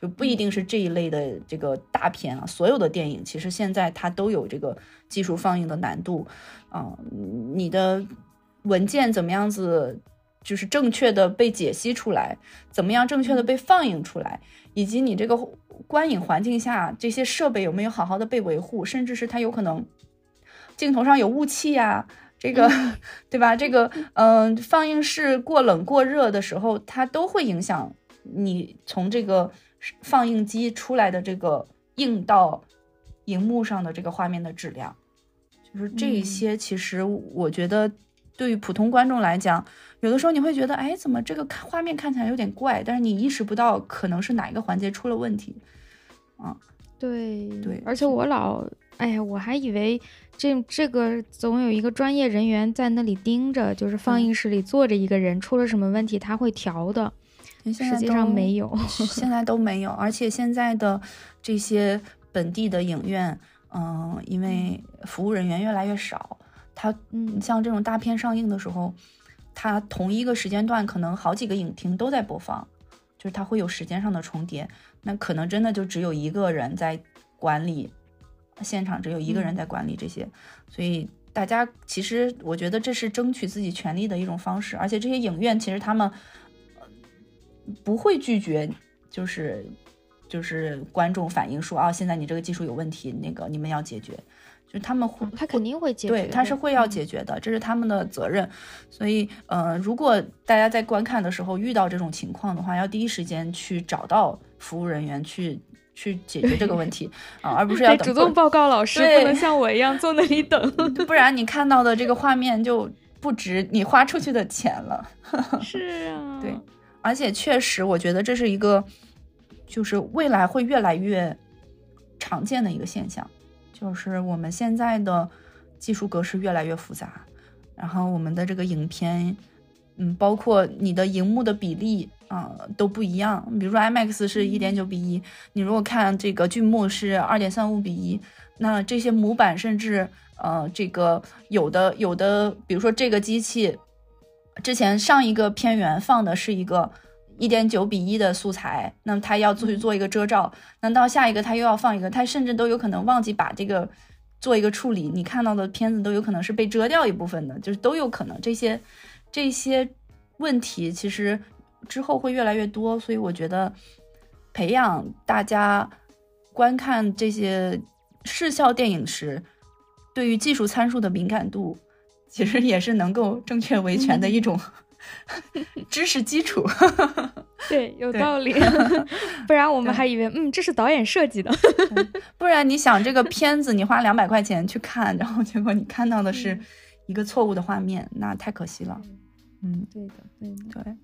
就不一定是这一类的这个大片啊。所有的电影其实现在它都有这个技术放映的难度啊，你的文件怎么样子，就是正确的被解析出来，怎么样正确的被放映出来，以及你这个。观影环境下，这些设备有没有好好的被维护？甚至是它有可能镜头上有雾气呀，这个 对吧？这个嗯，放映室过冷过热的时候，它都会影响你从这个放映机出来的这个映到荧幕上的这个画面的质量。就是这些，其实我觉得对于普通观众来讲，有的时候你会觉得，哎，怎么这个看画面看起来有点怪？但是你意识不到可能是哪一个环节出了问题。啊，对对，而且我老，哎呀，我还以为这这个总有一个专业人员在那里盯着，就是放映室里坐着一个人，出了什么问题他会调的，实际上没有，现在都没有，而且现在的这些本地的影院，嗯，因为服务人员越来越少，他嗯，像这种大片上映的时候，它同一个时间段可能好几个影厅都在播放，就是它会有时间上的重叠。那可能真的就只有一个人在管理现场，只有一个人在管理这些，所以大家其实我觉得这是争取自己权利的一种方式，而且这些影院其实他们不会拒绝，就是就是观众反映说啊，现在你这个技术有问题，那个你们要解决。就他们会，他肯定会解决，对，他是会要解决的，这是他们的责任。所以，呃，如果大家在观看的时候遇到这种情况的话，要第一时间去找到服务人员去去解决这个问题啊，而不是要主动报告老师，不能像我一样坐那里等，不然你看到的这个画面就不值你花出去的钱了。是啊，对，而且确实，我觉得这是一个，就是未来会越来越常见的一个现象。就是我们现在的技术格式越来越复杂，然后我们的这个影片，嗯，包括你的荧幕的比例啊都不一样。比如说 IMAX 是一点九比一，你如果看这个剧目是二点三五比一，那这些模板甚至呃这个有的有的，比如说这个机器之前上一个片源放的是一个。一点九比一的素材，那么他要去做一个遮罩，那到下一个他又要放一个，他甚至都有可能忘记把这个做一个处理，你看到的片子都有可能是被遮掉一部分的，就是都有可能这些这些问题其实之后会越来越多，所以我觉得培养大家观看这些视效电影时对于技术参数的敏感度，其实也是能够正确维权的一种。知识基础，对，有道理。不然我们还以为，嗯，这是导演设计的。不然你想，这个片子你花两百块钱去看，然后结果你看到的是一个错误的画面，那太可惜了。嗯，对的，对的，对。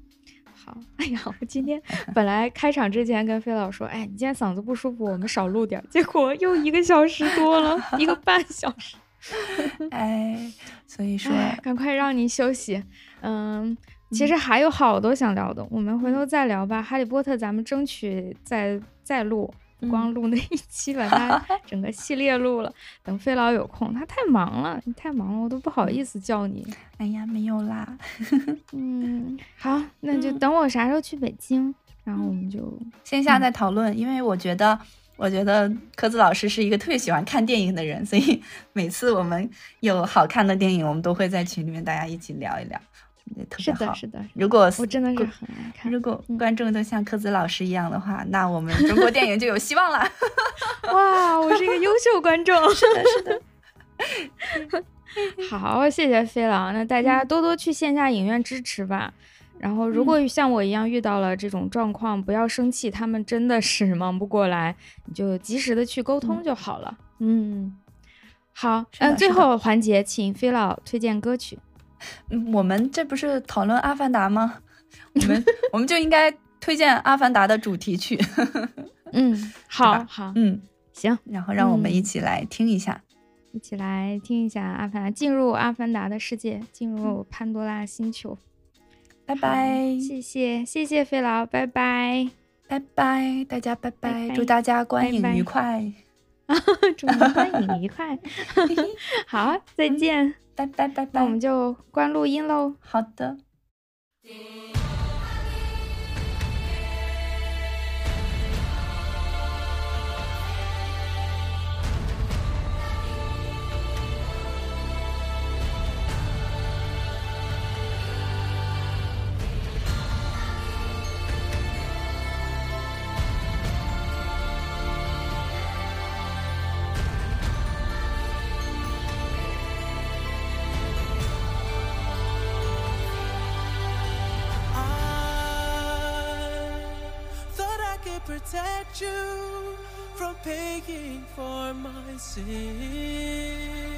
好，哎呀，我今天本来开场之前跟飞老说，哎，你今天嗓子不舒服，我们少录点。结果又一个小时多了，一个半小时。哎，所以说，赶快让你休息。嗯，其实还有好多想聊的，我们回头再聊吧。哈利波特，咱们争取再再录，光录那一期，把它 整个系列录了。等费老有空，他太忙了，你太忙了，我都不好意思叫你。哎呀，没有啦。嗯，好，那就等我啥时候去北京，然后我们就线下再讨论。因为我觉得，我觉得科子老师是一个特别喜欢看电影的人，所以 每次我们有好看的电影，我们都会在群里面大家一起聊一聊。是的，是的。如果我真的是很爱看，如果观众都像柯子老师一样的话，那我们中国电影就有希望了。哇，我是一个优秀观众。是的，是的。好，谢谢飞狼。那大家多多去线下影院支持吧。然后，如果像我一样遇到了这种状况，不要生气，他们真的是忙不过来，你就及时的去沟通就好了。嗯。好，嗯，最后环节，请飞老推荐歌曲。嗯，我们这不是讨论《阿凡达》吗？我们我们就应该推荐《阿凡达》的主题曲。嗯，好好，嗯，行，然后让我们一起来听一下，一起来听一下《阿凡达》，进入《阿凡达》的世界，进入潘多拉星球。拜拜，谢谢谢谢费老，拜拜拜拜，大家拜拜，祝大家观影愉快，祝你观影愉快，好，再见，拜拜拜拜，那我们就关录音喽，好的。For my sins.